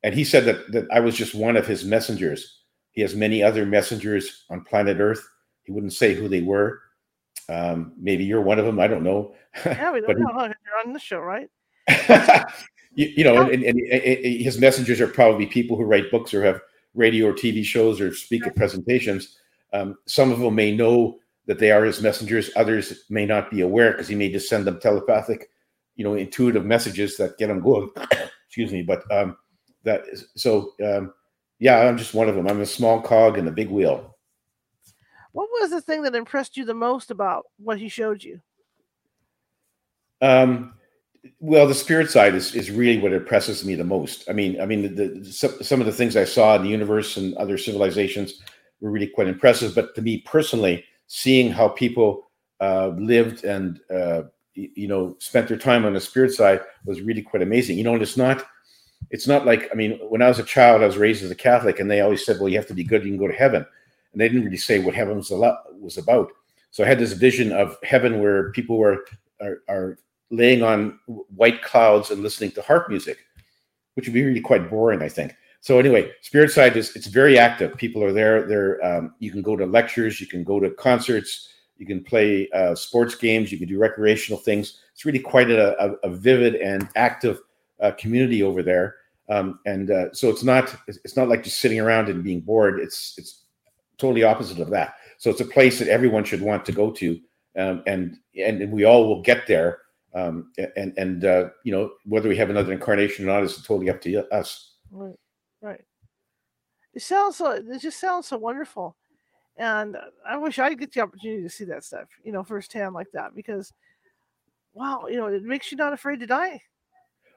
and he said that that i was just one of his messengers he has many other messengers on planet earth he wouldn't say who they were um, maybe you're one of them i don't know Yeah, we don't know. You're on the show, right? you, you know and, and, and his messengers are probably people who write books or have radio or tv shows or speak at presentations um, some of them may know that they are his messengers. Others may not be aware because he may just send them telepathic, you know, intuitive messages that get them going. Excuse me, but um, that is so. Um, yeah, I'm just one of them. I'm a small cog in a big wheel. What was the thing that impressed you the most about what he showed you? Um, well, the spirit side is, is really what impresses me the most. I mean, I mean, the, the some, some of the things I saw in the universe and other civilizations were really quite impressive. But to me personally, seeing how people uh, lived and uh, you know spent their time on the spirit side was really quite amazing. You know, and it's not it's not like I mean, when I was a child, I was raised as a Catholic, and they always said, "Well, you have to be good, you can go to heaven," and they didn't really say what heaven was about. So I had this vision of heaven where people were are, are laying on white clouds and listening to harp music, which would be really quite boring, I think. So anyway, spirit side is it's very active. People are there. There, um, you can go to lectures, you can go to concerts, you can play uh, sports games, you can do recreational things. It's really quite a, a, a vivid and active uh, community over there. Um, and uh, so it's not it's not like just sitting around and being bored. It's it's totally opposite of that. So it's a place that everyone should want to go to, um, and and we all will get there. Um, and and uh, you know whether we have another incarnation or not is totally up to us. Right, right. It sounds so. It just sounds so wonderful, and I wish I get the opportunity to see that stuff, you know, firsthand like that. Because, wow, you know, it makes you not afraid to die.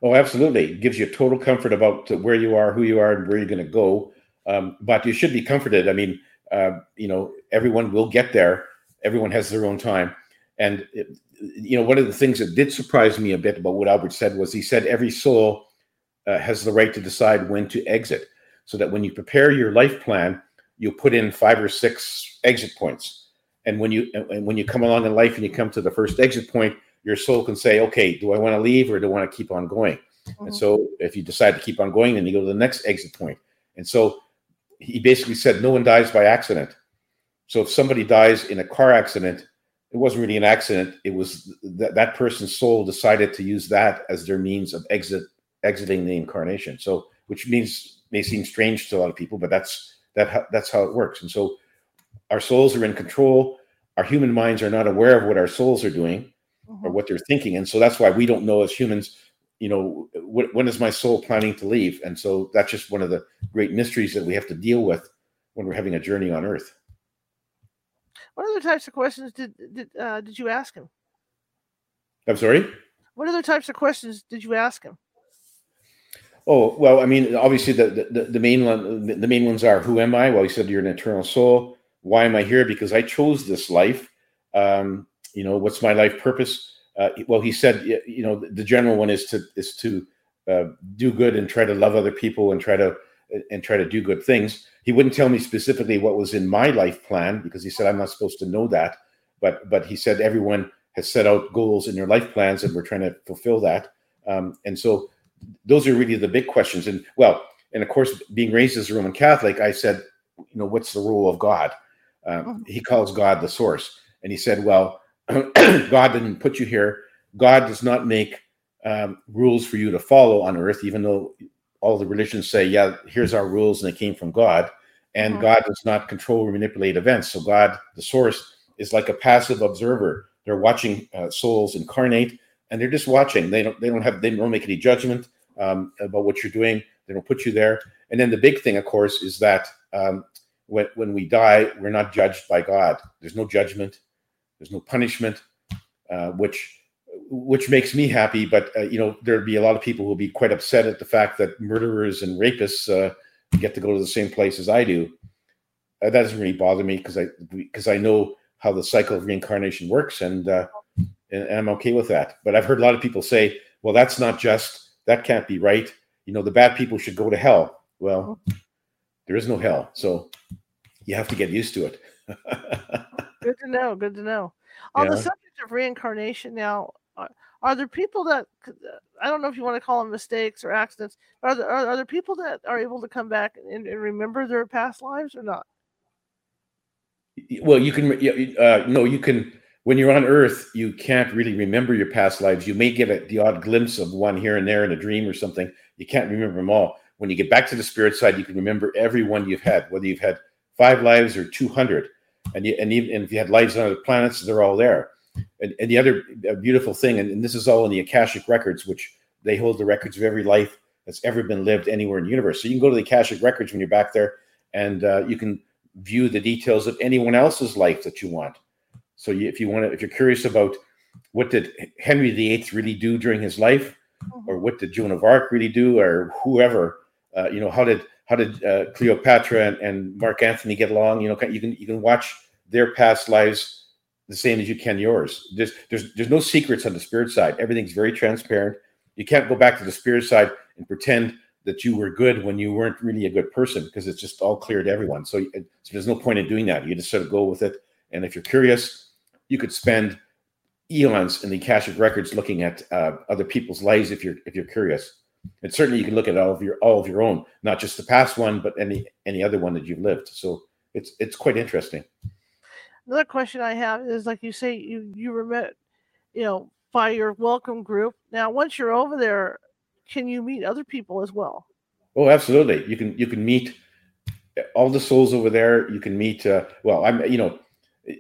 Oh, absolutely. It gives you total comfort about where you are, who you are, and where you're going to go. Um, but you should be comforted. I mean, Uh, you know, everyone will get there. Everyone has their own time. And it, you know, one of the things that did surprise me a bit about what Albert said was he said every soul uh, has the right to decide when to exit, so that when you prepare your life plan, you put in five or six exit points. And when you and when you come along in life and you come to the first exit point, your soul can say, "Okay, do I want to leave or do I want to keep on going?" Mm-hmm. And so, if you decide to keep on going, then you go to the next exit point. And so, he basically said, "No one dies by accident." So, if somebody dies in a car accident, it wasn't really an accident. It was that that person's soul decided to use that as their means of exit exiting the incarnation. So, which means may seem strange to a lot of people, but that's that that's how it works. And so, our souls are in control. Our human minds are not aware of what our souls are doing mm-hmm. or what they're thinking, and so that's why we don't know as humans. You know, when is my soul planning to leave? And so that's just one of the great mysteries that we have to deal with when we're having a journey on Earth. What other types of questions did did uh, did you ask him? I'm sorry. What other types of questions did you ask him? Oh well, I mean, obviously the the, the main one, the main ones are who am I? Well, he said you're an eternal soul. Why am I here? Because I chose this life. Um, you know, what's my life purpose? Uh, well, he said, you know, the general one is to is to uh, do good and try to love other people and try to and try to do good things. He wouldn't tell me specifically what was in my life plan because he said I'm not supposed to know that. But but he said everyone has set out goals in their life plans and we're trying to fulfill that. Um, and so those are really the big questions. And well, and of course, being raised as a Roman Catholic, I said, you know, what's the role of God? Um, mm-hmm. he calls God the source, and he said, well, God didn't put you here. God does not make um, rules for you to follow on earth, even though all the religions say, yeah, here's our rules and they came from God. And mm-hmm. God does not control or manipulate events. So God, the source, is like a passive observer. They're watching uh, souls incarnate, and they're just watching. They don't. They don't have. They don't make any judgment um, about what you're doing. They don't put you there. And then the big thing, of course, is that um, when when we die, we're not judged by God. There's no judgment. There's no punishment, uh, which which makes me happy. But uh, you know, there'd be a lot of people who will be quite upset at the fact that murderers and rapists uh, get to go to the same place as I do. Uh, that doesn't really bother me because I because I know how the cycle of reincarnation works, and, uh, and, and I'm okay with that. But I've heard a lot of people say, "Well, that's not just. That can't be right. You know, the bad people should go to hell." Well, there is no hell, so you have to get used to it. good to know. Good to know. On yeah. the subject of reincarnation, now are there people that I don't know if you want to call them mistakes or accidents? Are there are, are there people that are able to come back and, and, remember their past lives or not? Well, you can. Uh, no, you can. When you're on Earth, you can't really remember your past lives. You may get a, the odd glimpse of one here and there in a dream or something. You can't remember them all. When you get back to the spirit side, you can remember every one you've had, whether you've had five lives or two hundred, and you, and even and if you had lives on other planets, they're all there. And, and the other beautiful thing, and, and, this is all in the Akashic records, which they hold the records of every life that's ever been lived anywhere in the universe. So you can go to the Akashic records when you're back there, and uh, you can view the details of anyone else's life that you want. So you, if you want to, if you're curious about what did Henry VIII really do during his life, or what did Joan of Arc really do, or whoever, uh, you know, how did how did uh, Cleopatra and, and Mark Antony get along? You know, you can you can watch their past lives the same as you can yours. There's there's there's no secrets on the spirit side. Everything's very transparent. You can't go back to the spirit side and pretend that you were good when you weren't really a good person because it's just all clear to everyone. So, so there's no point in doing that. You just sort of go with it. And if you're curious, you could spend eons in the Akashic records looking at uh, other people's lives if you're if you're curious. And certainly you can look at all of your all of your own, not just the past one, but any any other one that you've lived. So it's it's quite interesting another question I have is like you say you you were met, you know, by your welcome group. Now, once you're over there, can you meet other people as well? Oh, absolutely. You can you can meet eh, all the souls over there. You can meet. Uh, well, I'm you know eh,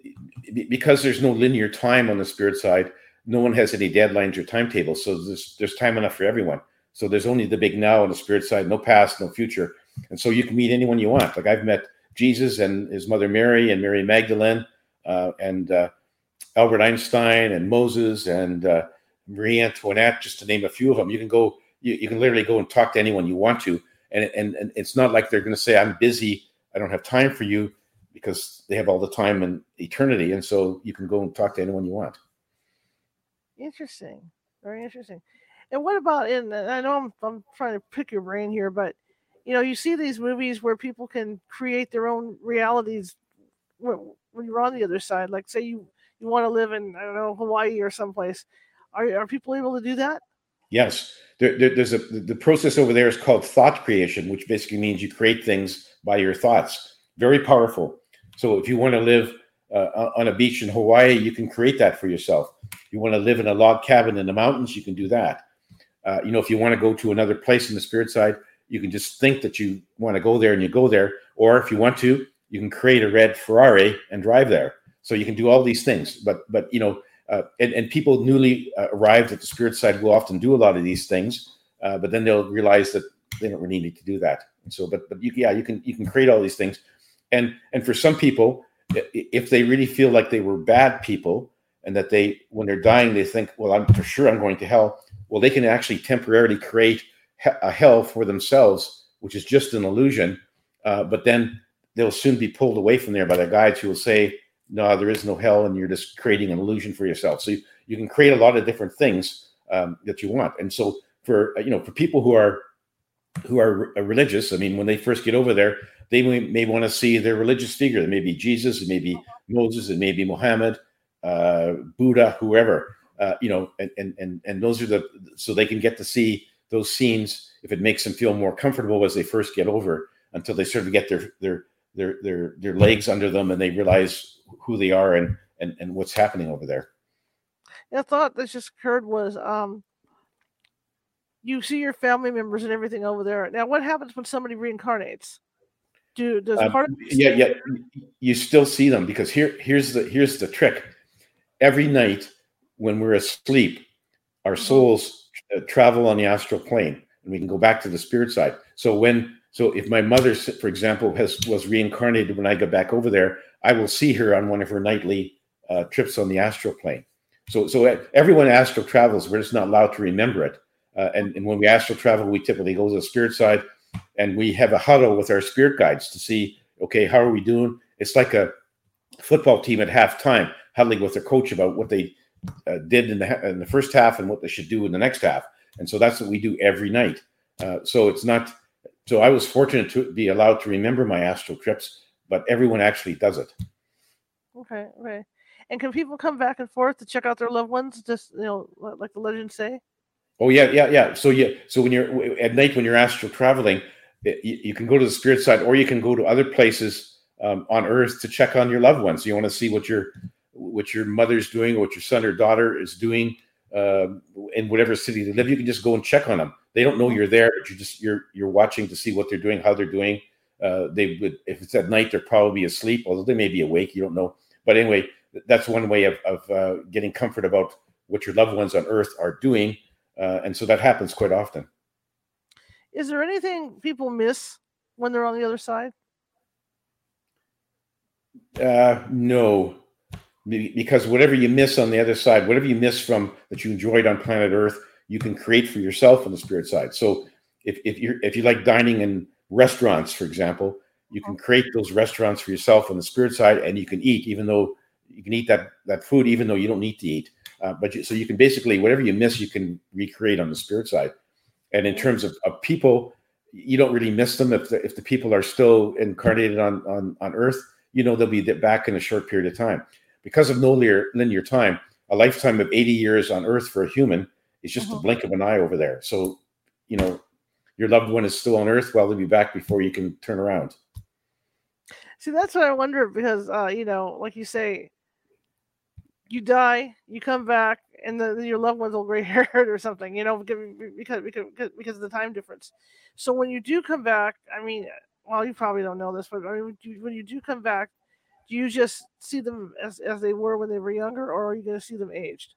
eh, because there's no linear time on the spirit side. No one has any deadlines or timetables, so there's there's time enough for everyone. So there's only the big now on the spirit side, no past, no future, and so you can meet anyone you want. Like I've met Jesus and his mother Mary and Mary Magdalene uh, and uh, Albert Einstein and Moses and uh, Marie Antoinette, just to name a few of them. You can go, you, you can literally go and talk to anyone you want to, and and, and it's not like they're going to say, "I'm busy, I don't have time for you." because they have all the time and eternity, and so you can go and talk to anyone you want. Interesting, very interesting. And what about in? I know I'm I'm trying to pick your brain here, but you know, you see these movies where people can create their own realities when, when you're on the other side. Like, say you you want to live in I don't know Hawaii or someplace. Are are people able to do that? Yes, there, there, there's a the process over there is called thought creation, which basically means you create things by your thoughts. Very powerful. So if you want to live uh, on a beach in Hawaii, you can create that for yourself. You want to live in a log cabin in the mountains, you can do that. Uh, you know, if you want to go to another place in the spirit side, you can just think that you want to go there and you go there. Or if you want to, you can create a red Ferrari and drive there. So you can do all these things. But but you know, uh, and, and people newly uh, arrived at the spirit side will often do a lot of these things, uh, but then they'll realize that they don't really need to do that. And so, but but you, yeah, you can you can create all these things, and and for some people, if they really feel like they were bad people and that they when they're dying they think, well, I'm for sure I'm going to hell. Well, they can actually temporarily create a hell for themselves, which is just an illusion. Uh, but then they'll soon be pulled away from there by the guides who will say, no, there is no hell, and you're just creating an illusion for yourself. So you, you can create a lot of different things um, that you want. And so for you know for people who are who are religious, I mean, when they first get over there, they may, may want to see their religious figure. It may be Jesus, it may be Moses, it may be Muhammad, uh, Buddha, whoever. Uh, you know, and, and and and those are the so they can get to see those scenes if it makes them feel more comfortable as they first get over until they sort of get their their their their their legs under them and they realize who they are and and, and what's happening over there. A thought that just occurred was um you see your family members and everything over there. Now what happens when somebody reincarnates? Do does um, part of yeah, yeah you still see them because here here's the here's the trick. Every night when we're asleep, our mm-hmm. souls uh, travel on the astral plane and we can go back to the spirit side. So when so if my mother, for example, has was reincarnated when I go back over there, I will see her on one of her nightly uh, trips on the astral plane. So, so everyone astral travels. We're just not allowed to remember it. Uh, and, and when we astral travel, we typically go to the spirit side, and we have a huddle with our spirit guides to see, okay, how are we doing? It's like a football team at halftime, huddling with their coach about what they uh, did in the in the first half and what they should do in the next half. And so that's what we do every night. Uh, so it's not. So I was fortunate to be allowed to remember my astral trips but everyone actually does it. Okay, okay. And can people come back and forth to check out their loved ones? Just you know, like the legends say. Oh yeah, yeah, yeah. So yeah, so when you're at night when you're astral traveling, it, you, you, can go to the spirit side, or you can go to other places um, on Earth to check on your loved ones. You want to see what your what your mother's doing, or what your son or daughter is doing uh, in whatever city they live. You can just go and check on them. They don't know you're there, but you just you're you're watching to see what they're doing, how they're doing, uh, they would, if it's at night, they're probably asleep, although they may be awake. You don't know. But anyway, that's one way of, of uh, getting comfort about what your loved ones on Earth are doing, uh, and so that happens quite often. Is there anything people miss when they're on the other side? Uh, no, because whatever you miss on the other side, whatever you miss from that you enjoyed on planet Earth, you can create for yourself on the spirit side. So if if you if you like dining in restaurants, for example, you can create those restaurants for yourself on the spirit side, and you can eat, even though you can eat that that food, even though you don't need to eat. Uh, but you, so you can basically whatever you miss, you can recreate on the spirit side. And in terms of, of people, you don't really miss them if the, if the people are still incarnated on on on Earth. You know they'll be back in a short period of time because of no linear, linear time. A lifetime of 80 years on Earth for a human is just uh-huh. a blink of an eye over there. So, you know, your loved one is still on earth, well, they'll be back before you can turn around. See, that's what I wonder because, uh, you know, like you say, you die, you come back, and the, your loved ones will gray haired or something, you know, because, because because of the time difference. So when you do come back, I mean, well, you probably don't know this, but I mean, when you do come back, do you just see them as, as they were when they were younger, or are you going to see them aged?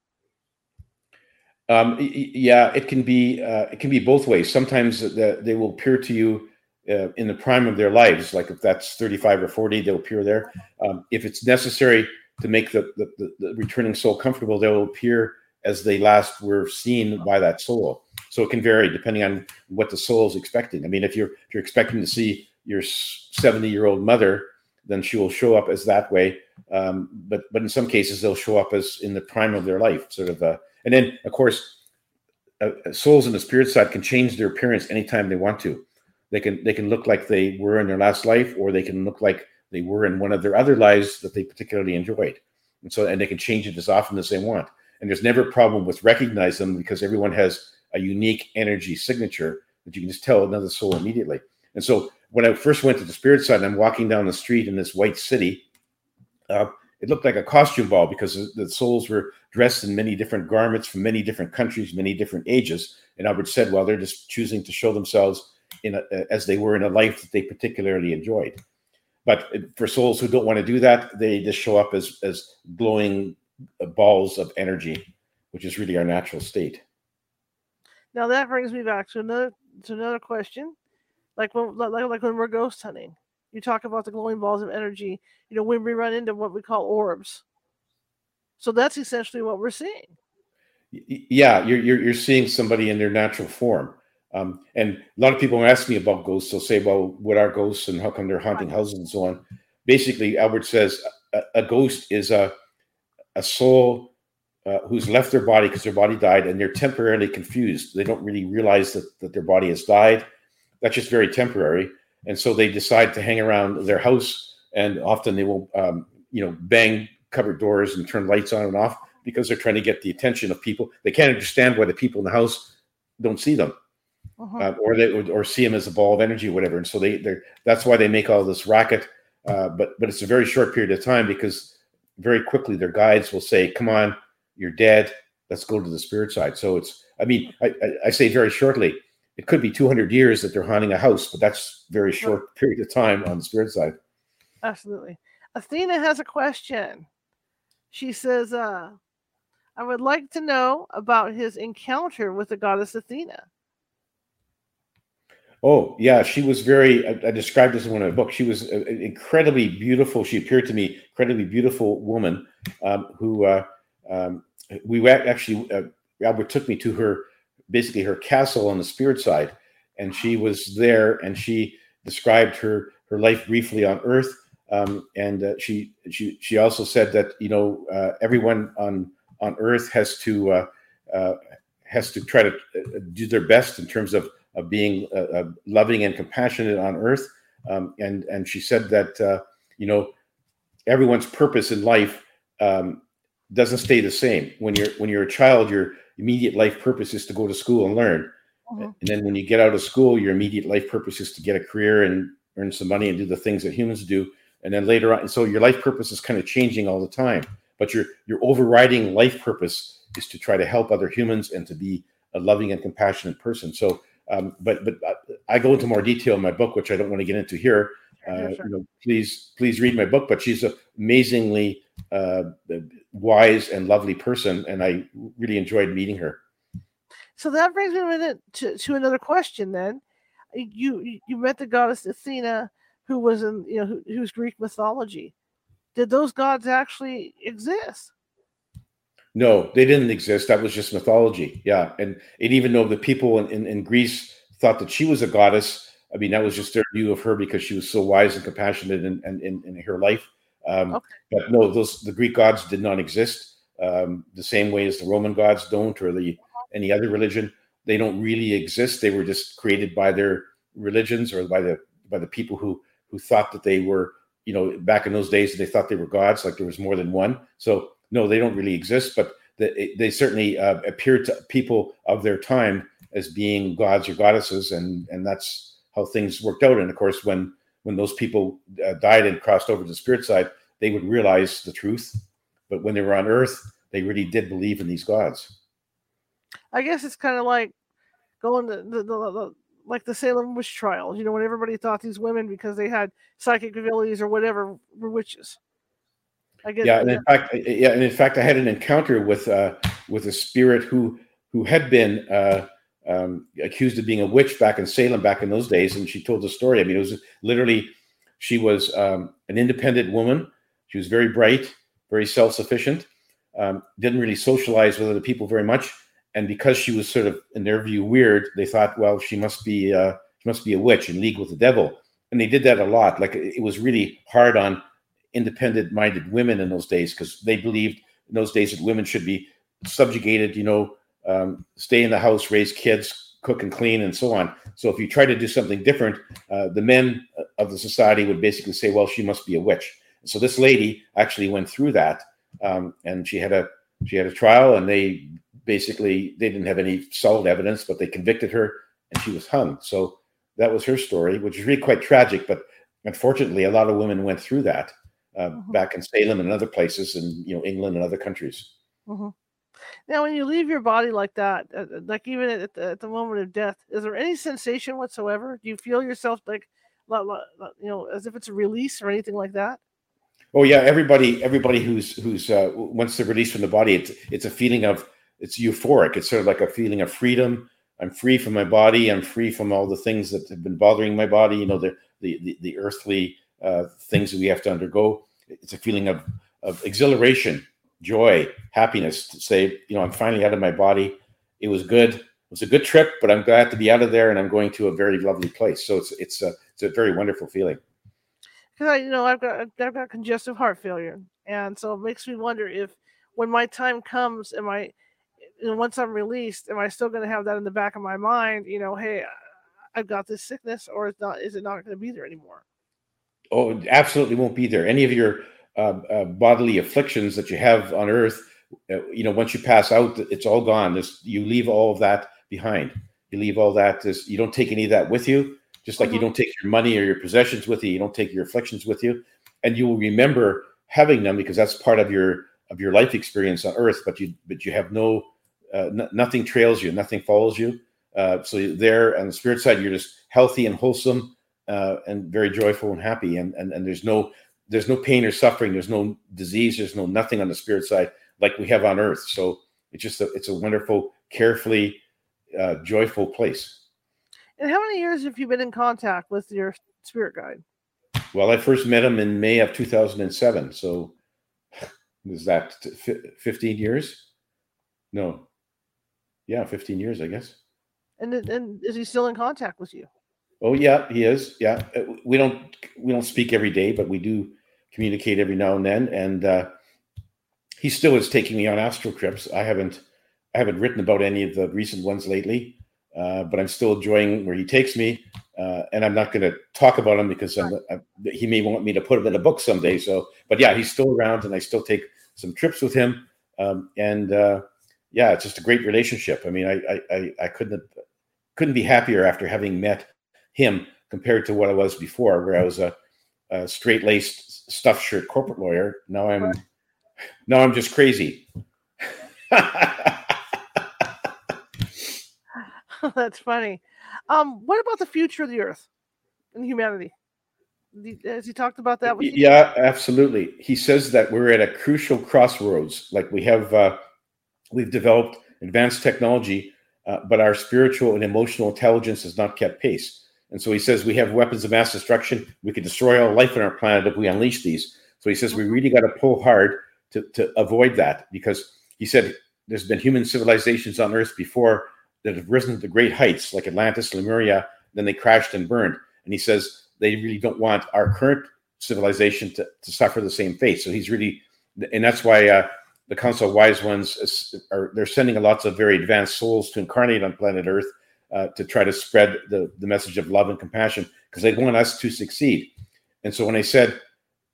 Um, yeah, it can be uh, it can be both ways. Sometimes the, they will appear to you uh, in the prime of their lives, like if that's 35 or 40, they'll appear there. Um, if it's necessary to make the, the, the, returning soul comfortable, they will appear as they last were seen by that soul. So it can vary depending on what the soul is expecting. I mean, if you're if you're expecting to see your 70 year old mother then she will show up as that way. Um, but but in some cases, they'll show up as in the prime of their life, sort of. Uh, and then, of course, uh, uh, souls in the spirit side can change their appearance anytime they want to. They can they can look like they were in their last life, or they can look like they were in one of their other lives that they particularly enjoyed. And so, and they can change it as often as they want. And there's never a problem with recognizing them because everyone has a unique energy signature that you can just tell another soul immediately. And so when I first went to the spirit side, I'm walking down the street in this white city. Uh, it looked like a costume ball because the souls were dressed in many different garments from many different countries, many different ages. And Albert said, well, they're just choosing to show themselves in a, as they were in a life that they particularly enjoyed. But for souls who don't want to do that, they just show up as as glowing balls of energy, which is really our natural state. Now that brings me back to another to another question like when like, like when we're ghost hunting you talk about the glowing balls of energy you know when we run into what we call orbs. So that's essentially what we're seeing. Yeah you're, you're, you're seeing somebody in their natural form. Um, and a lot of people ask me about ghosts. They'll say well what are ghosts and how come they're haunting houses and so on? Basically albert says a, a ghost is a, a soul uh, who's left their body because their body died and they're temporarily confused. They don't really realize that, that their body has died that's just very temporary. And so they decide to hang around their house, and often they will, um, you know, bang cupboard doors and turn lights on and off because they're trying to get the attention of people. They can't understand why the people in the house don't see them, uh-huh. uh, or they or, or, see them as a ball of energy, or whatever. And so they they that's why they make all this racket. Uh, but but it's a very short period of time because very quickly their guides will say, "Come on, you're dead. Let's go to the spirit side." So it's I mean I, I, I say very shortly it could be 200 years that they're haunting a house, but that's very short period of time on the spirit side. Absolutely. Athena has a question. She says, uh, I would like to know about his encounter with the goddess Athena. Oh, yeah. She was very, I, I described this in one of my books. She was an incredibly beautiful. She appeared to me, incredibly beautiful woman um, who uh, um, we actually, uh, Albert took me to her basically her castle on the spirit side, and she was there, and she described her her life briefly on Earth, um, and uh, she she she also said that you know uh, everyone on on Earth has to uh, uh has to try to uh, do their best in terms of of being uh, loving and compassionate on Earth, um, and and she said that you know everyone's purpose in life um, doesn't stay the same. When you're when you're a child you're immediate life purpose is to go to school and learn. Mm-hmm. And then when you get out of school, your immediate life purpose is to get a career and earn some money and do the things that humans do. And then later on, and so your life purpose is kind of changing all the time. But your your overriding life purpose is to try to help other humans and to be a loving and compassionate person. So, um, but but I go into more detail in my book, which I don't want to get into here. Uh, you know, please please read my book. But she's amazingly uh, wise and lovely person, and I really enjoyed meeting her. So that brings me to, to another question. Then, you you met the goddess Athena, who was in you know who, who's Greek mythology. Did those gods actually exist? No, they didn't exist. That was just mythology. Yeah, and and even though the people in, in, in Greece thought that she was a goddess, I mean that was just their view of her because she was so wise and compassionate in, in, in, in her life. Um, okay. But no, those the Greek gods did not exist um, the same way as the Roman gods don't, or the any other religion. They don't really exist. They were just created by their religions or by the by the people who who thought that they were, you know, back in those days they thought they were gods, like there was more than one. So no, they don't really exist, but they, they certainly uh, appeared to people of their time as being gods or goddesses, and and that's how things worked out. And of course, when when those people uh, died and crossed over to the spirit side, they would realize the truth. But when they were on earth, they really did believe in these gods. I guess it's kind of like going to the, the, the, like the Salem witch trials, you know, when everybody thought these women because they had psychic abilities or whatever were witches. I guess. Yeah, and in fact, yeah, and in fact, I had an encounter with uh, with a spirit who who had been uh, um, accused of being a witch back in Salem back in those days, and she told the story. I mean, it was literally she was um, an independent woman. She was very bright, very self sufficient. Um, didn't really socialize with other people very much, and because she was sort of, in their view, weird, they thought, well, she must be uh, she must be a witch in league with the devil. and they did that a lot. Like it was really hard on independent-minded women in those days because they believed in those days that women should be subjugated. You know, um, stay in the house, raise kids, cook and clean, and so on. So if you try to do something different, uh, the men of the society would basically say, "Well, she must be a witch." So this lady actually went through that, um, and she had a she had a trial, and they basically they didn't have any solid evidence, but they convicted her, and she was hung. So that was her story, which is really quite tragic. But unfortunately, a lot of women went through that uh, mm-hmm. back in Salem and other places, in you know England and other countries. Mm-hmm. Now, when you leave your body like that, uh, uh, like even at the, at the moment of death, is there any sensation whatsoever? Do you feel yourself like, you know, as if it's a release or anything like that? Oh yeah, everybody, everybody who's who's uh, once they're released from the body, it's it's a feeling of it's euphoric. It's sort of like a feeling of freedom. I'm free from my body. I'm free from all the things that have been bothering my body. You know, the the the, the earthly uh, things that we have to undergo. It's a feeling of of exhilaration joy, happiness to say, you know, I'm finally out of my body. It was good. It was a good trip, but I'm glad to be out of there and I'm going to a very lovely place. So it's it's a it's a very wonderful feeling. Because I, you know, I've got I've got congestive heart failure, and so it makes me wonder if when my time comes, am I, you know, once I'm released, am I still going to have that in the back of my mind? You know, hey, I've got this sickness, or is not is it not going to be there anymore? Oh, absolutely won't be there. Any of your uh, uh, bodily afflictions that you have on earth, uh, you know, once you pass out, it's all gone. There's, you leave all of that behind. You leave all that. You don't take any of that with you. Just like mm-hmm. you don't take your money or your possessions with you, you don't take your afflictions with you, and you will remember having them because that's part of your of your life experience on earth. But you but you have no uh, n- nothing trails you, nothing follows you. Uh, so there on the spirit side, you're just healthy and wholesome uh, and very joyful and happy, and, and and there's no there's no pain or suffering there's no disease there's no nothing on the spirit side like we have on earth. So it's just a, it's a wonderful carefully uh, joyful place. And how many years have you been in contact with your spirit guide? Well i first met him in may of 2007 so was that 15 years? No. Yeah 15 years i guess. And, and is he still in contact with you oh yeah he is yeah uh, we don't we don't speak every day but we do communicate every now and then. And uh, he still is taking me on astral trips. I haven't I haven't written about any of the recent ones lately, uh, but I'm still enjoying where he takes me. Uh, and I'm not going to talk about him because I, he may want me to put him in a book someday. So, but yeah, he's still around, and I still take some trips with him. Um, and uh, yeah, it's just a great relationship. I mean, I I, I couldn't couldn't be happier after having met him compared to what I was before, where I was a, a straight laced stuff shirt corporate lawyer. Now I'm now I'm just crazy. That's funny. Um, what about the future of the Earth and humanity? Has he talked about that? yeah, absolutely. He says that we're at a crucial crossroads. Like we have, uh, we've developed advanced technology, uh, but our spiritual and emotional intelligence has not kept pace. And so he says we have weapons of mass destruction. We could destroy all life on our planet if we unleash these. So he says we really got to pull hard to, to avoid that because he said there's been human civilizations on Earth before that have risen to great heights, like Atlantis, Lemuria, then they crashed and burned. And he says they really don't want our current civilization to, to suffer the same fate. So he's really, and that's why uh, the Council of Wise Ones are they're sending lots of very advanced souls to incarnate on planet Earth uh, to try to spread the, the message of love and compassion because they want us to succeed. And so when I said,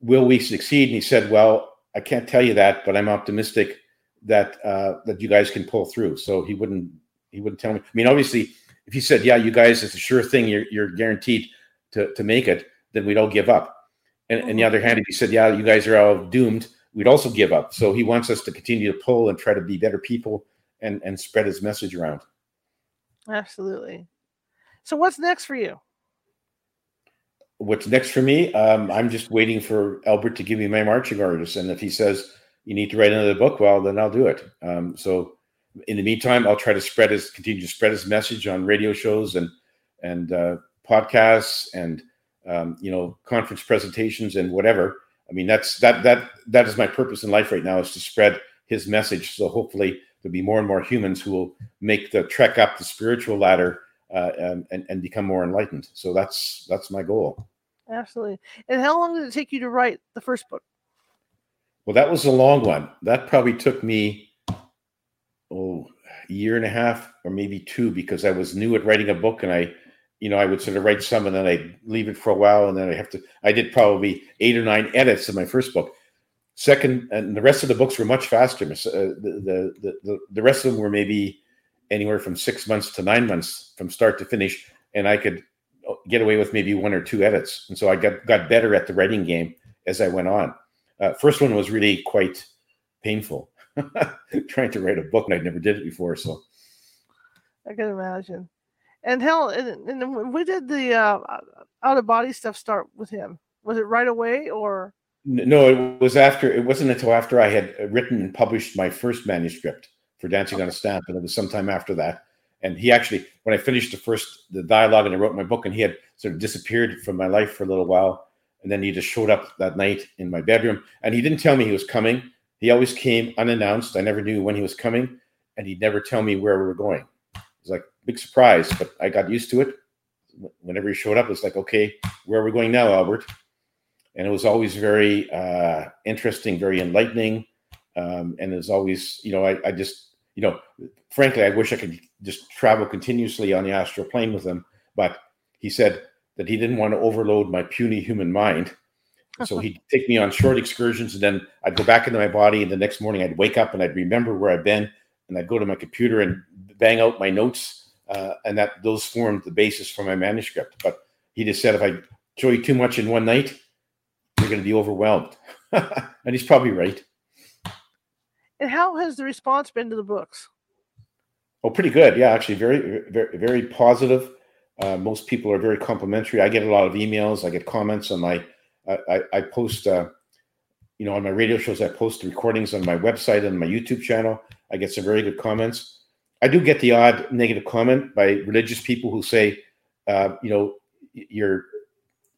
Will we succeed? And he said, Well, I can't tell you that, but I'm optimistic that uh, that you guys can pull through. So he wouldn't he wouldn't tell me. I mean, obviously, if he said, "Yeah, you guys, it's a sure thing. You're you're guaranteed to to make it," then we'd all give up. And on the other hand, if he said, "Yeah, you guys are all doomed," we'd also give up. So he wants us to continue to pull and try to be better people and and spread his message around. Absolutely. So what's next for you? What's next for me? Um, I'm just waiting for Albert to give me my marching orders, and if he says you need to write another book, well, then I'll do it. Um, so in the meantime, I'll try to spread his continue to spread his message on radio shows and and uh, podcasts and um, you know conference presentations and whatever. I mean, that's that that that is my purpose in life right now is to spread his message. So hopefully there'll be more and more humans who will make the trek up the spiritual ladder uh, and, and become more enlightened. So that's that's my goal. Absolutely. And how long did it take you to write the first book? Well, that was a long one. That probably took me oh a year and a half or maybe two because I was new at writing a book and I you know, I would sort of write some and then I'd leave it for a while and then I have to I did probably eight or nine edits of my first book. Second, and the rest of the books were much faster. Uh, the, the, the, the rest of them were maybe anywhere from six months to nine months from start to finish. And I could uh, get away with maybe one or two edits. And so I got, got better at the writing game as I went on. Uh, first one was really quite painful trying to write a book and I'd never did it before. So I can imagine. And hell, and, and we did the uh, out of body stuff start with him. Was it right away or? No, it was after. It wasn't until after I had written and published my first manuscript for Dancing okay. on a Stamp, and it was sometime after that. And he actually, when I finished the first the dialogue and I wrote my book, and he had sort of disappeared from my life for a little while, and then he just showed up that night in my bedroom, and he didn't tell me he was coming. He always came unannounced. I never knew when he was coming, and he'd never tell me where we were going. It was like big surprise, but I got used to it. Whenever he showed up, it's like, okay, where are we going now, Albert? And it was always very uh, interesting, very enlightening. Um, and it's always, you know, I, I just, you know, frankly, I wish I could just travel continuously on the astral plane with him. But he said that he didn't want to overload my puny human mind. So he'd take me on short excursions and then I'd go back into my body. And the next morning I'd wake up and I'd remember where I'd been and I'd go to my computer and bang out my notes uh, and that those formed the basis for my manuscript. But he just said, if I show you too much in one night, you're going to be overwhelmed, and he's probably right. And how has the response been to the books? Oh, pretty good. Yeah, actually, very, very, very positive. Uh, most people are very complimentary. I get a lot of emails. I get comments on my. I, I post, uh, you know, on my radio shows. I post recordings on my website and my YouTube channel. I get some very good comments. I do get the odd negative comment by religious people who say, uh, you know, you're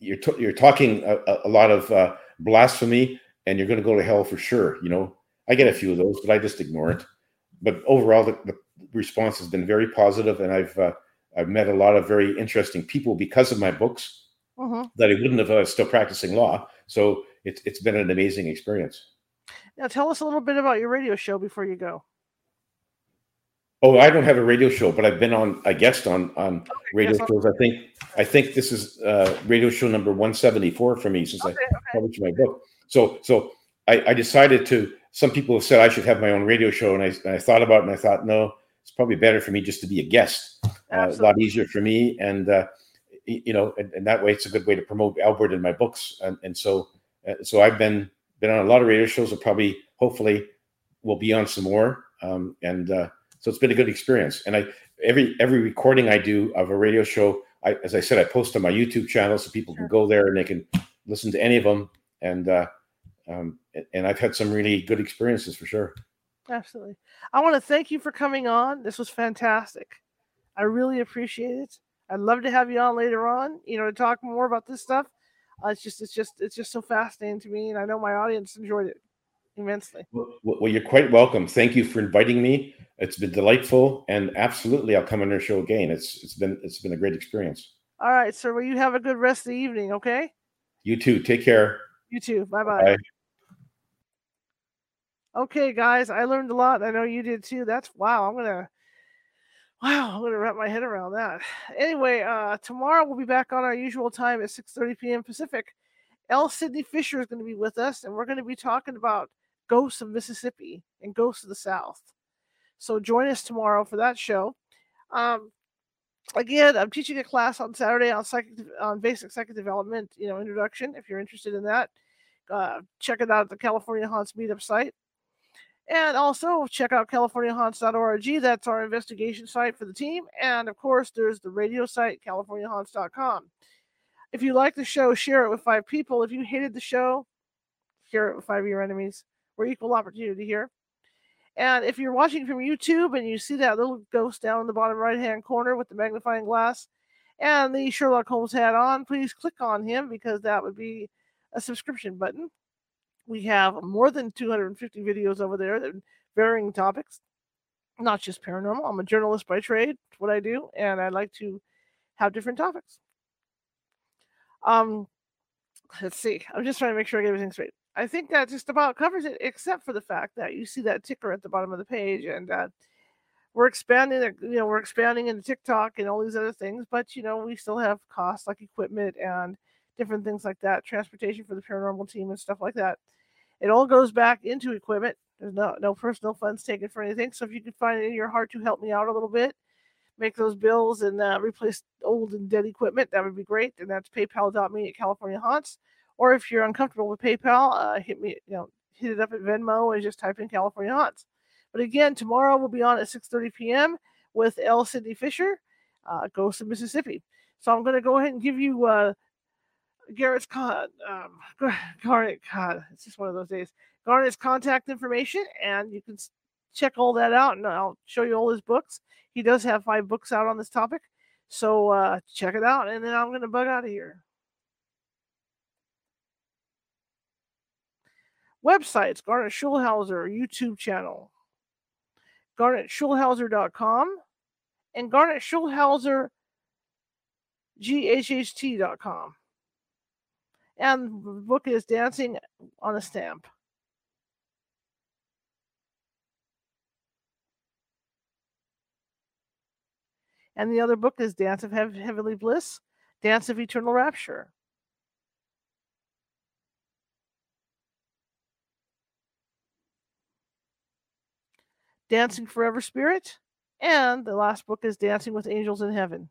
you're t- you're talking a, a lot of uh, blasphemy and you're going to go to hell for sure. You know, I get a few of those, but I just ignore it. But overall, the, the response has been very positive, and I've uh, I've met a lot of very interesting people because of my books mm-hmm. that I wouldn't have uh, still practicing law. So it's it's been an amazing experience. Now, tell us a little bit about your radio show before you go. Oh, I don't have a radio show, but I've been on a guest on on radio yes, shows. I think I think this is uh, radio show number one seventy four for me since okay, I okay. published my book. So so I, I, decided to. Some people have said I should have my own radio show, and I, and I thought about it, and I thought no, it's probably better for me just to be a guest. Uh, a lot easier for me, and uh, you know, and, and, that way it's a good way to promote Albert and my books. And, and so uh, so I've been been on a lot of radio shows. And probably hopefully will be on some more. Um, and uh, so it's been a good experience. And I every every recording I do of a radio show, I, as I said, I post on my YouTube channel so people sure. can go there and they can listen to any of them. And uh, um, and I've had some really good experiences for sure. Absolutely. I want to thank you for coming on. This was fantastic. I really appreciate it. I'd love to have you on later on, you know, to talk more about this stuff. Uh, it's just, it's just, it's just so fascinating to me, and I know my audience enjoyed it immensely. Well, well, you're quite welcome. Thank you for inviting me. It's been delightful, and absolutely, I'll come on your show again. It's it's been it's been a great experience. All right, sir. Well, you have a good rest of the evening. Okay. You too. Take care. You too. Bye bye. Okay, guys, I learned a lot. I know you did too. That's wow. I'm gonna wow. I'm gonna wrap my head around that. Anyway, uh, tomorrow we'll be back on our usual time at 6:30 p.m. Pacific. L. Sidney Fisher is going to be with us, and we're going to be talking about Ghosts of Mississippi and Ghosts of the South. So join us tomorrow for that show. Um, again, I'm teaching a class on Saturday on psychic on basic psychic development, you know, introduction. If you're interested in that, uh, check it out at the California Haunts meetup site. And also check out CaliforniaHaunts.org. That's our investigation site for the team. And of course, there's the radio site, CaliforniaHaunts.com. If you like the show, share it with five people. If you hated the show, share it with five of your enemies. We're equal opportunity here. And if you're watching from YouTube and you see that little ghost down in the bottom right hand corner with the magnifying glass and the Sherlock Holmes hat on, please click on him because that would be a subscription button. We have more than 250 videos over there that varying topics, not just paranormal. I'm a journalist by trade, what I do, and I like to have different topics. Um, let's see. I'm just trying to make sure I get everything straight. I think that just about covers it, except for the fact that you see that ticker at the bottom of the page, and uh, we're expanding. You know, we're expanding into TikTok and all these other things, but you know, we still have costs like equipment and different things like that, transportation for the paranormal team and stuff like that. It all goes back into equipment. There's no no personal funds taken for anything. So if you can find it in your heart to help me out a little bit, make those bills and uh, replace old and dead equipment, that would be great. And that's PayPal.me at California Haunts. Or if you're uncomfortable with PayPal, uh, hit me, you know, hit it up at Venmo and just type in California Haunts. But again, tomorrow we'll be on at 6:30 p.m. with L. Sidney Fisher, uh, Ghost of Mississippi. So I'm going to go ahead and give you uh, Garrett's con um, Garnet. God, it's just one of those days. Garnet's contact information, and you can check all that out. And I'll show you all his books. He does have five books out on this topic, so uh, check it out. And then I'm going to bug out of here. Websites: Garnet Schulhauser YouTube channel, GarnetSchulhauser.com, and Garnet Schulhauser GHHT.com and the book is Dancing on a Stamp. And the other book is Dance of Heavenly Bliss, Dance of Eternal Rapture. Dancing Forever Spirit, and the last book is Dancing with Angels in Heaven.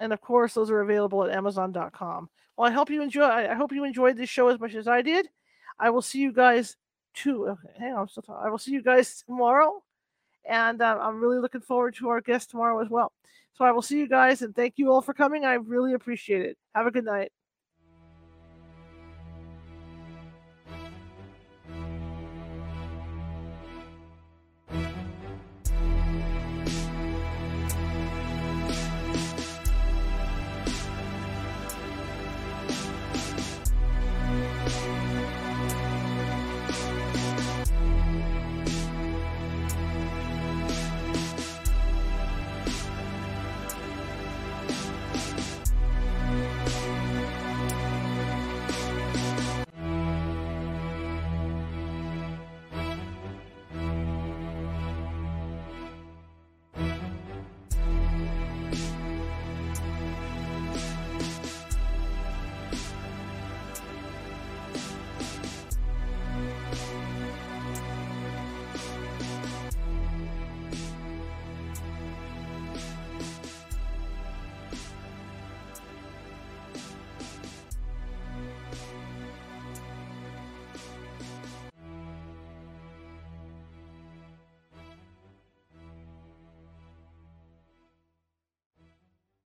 and of course those are available at amazon.com well i hope you enjoy i hope you enjoyed this show as much as i did. I will see you guys too okay hang on i'm still talking. i will see you guys tomorrow and uh, i'm really looking forward to our guest tomorrow as well. So i will see you guys and thank you all for coming. I really appreciate it. Have a good night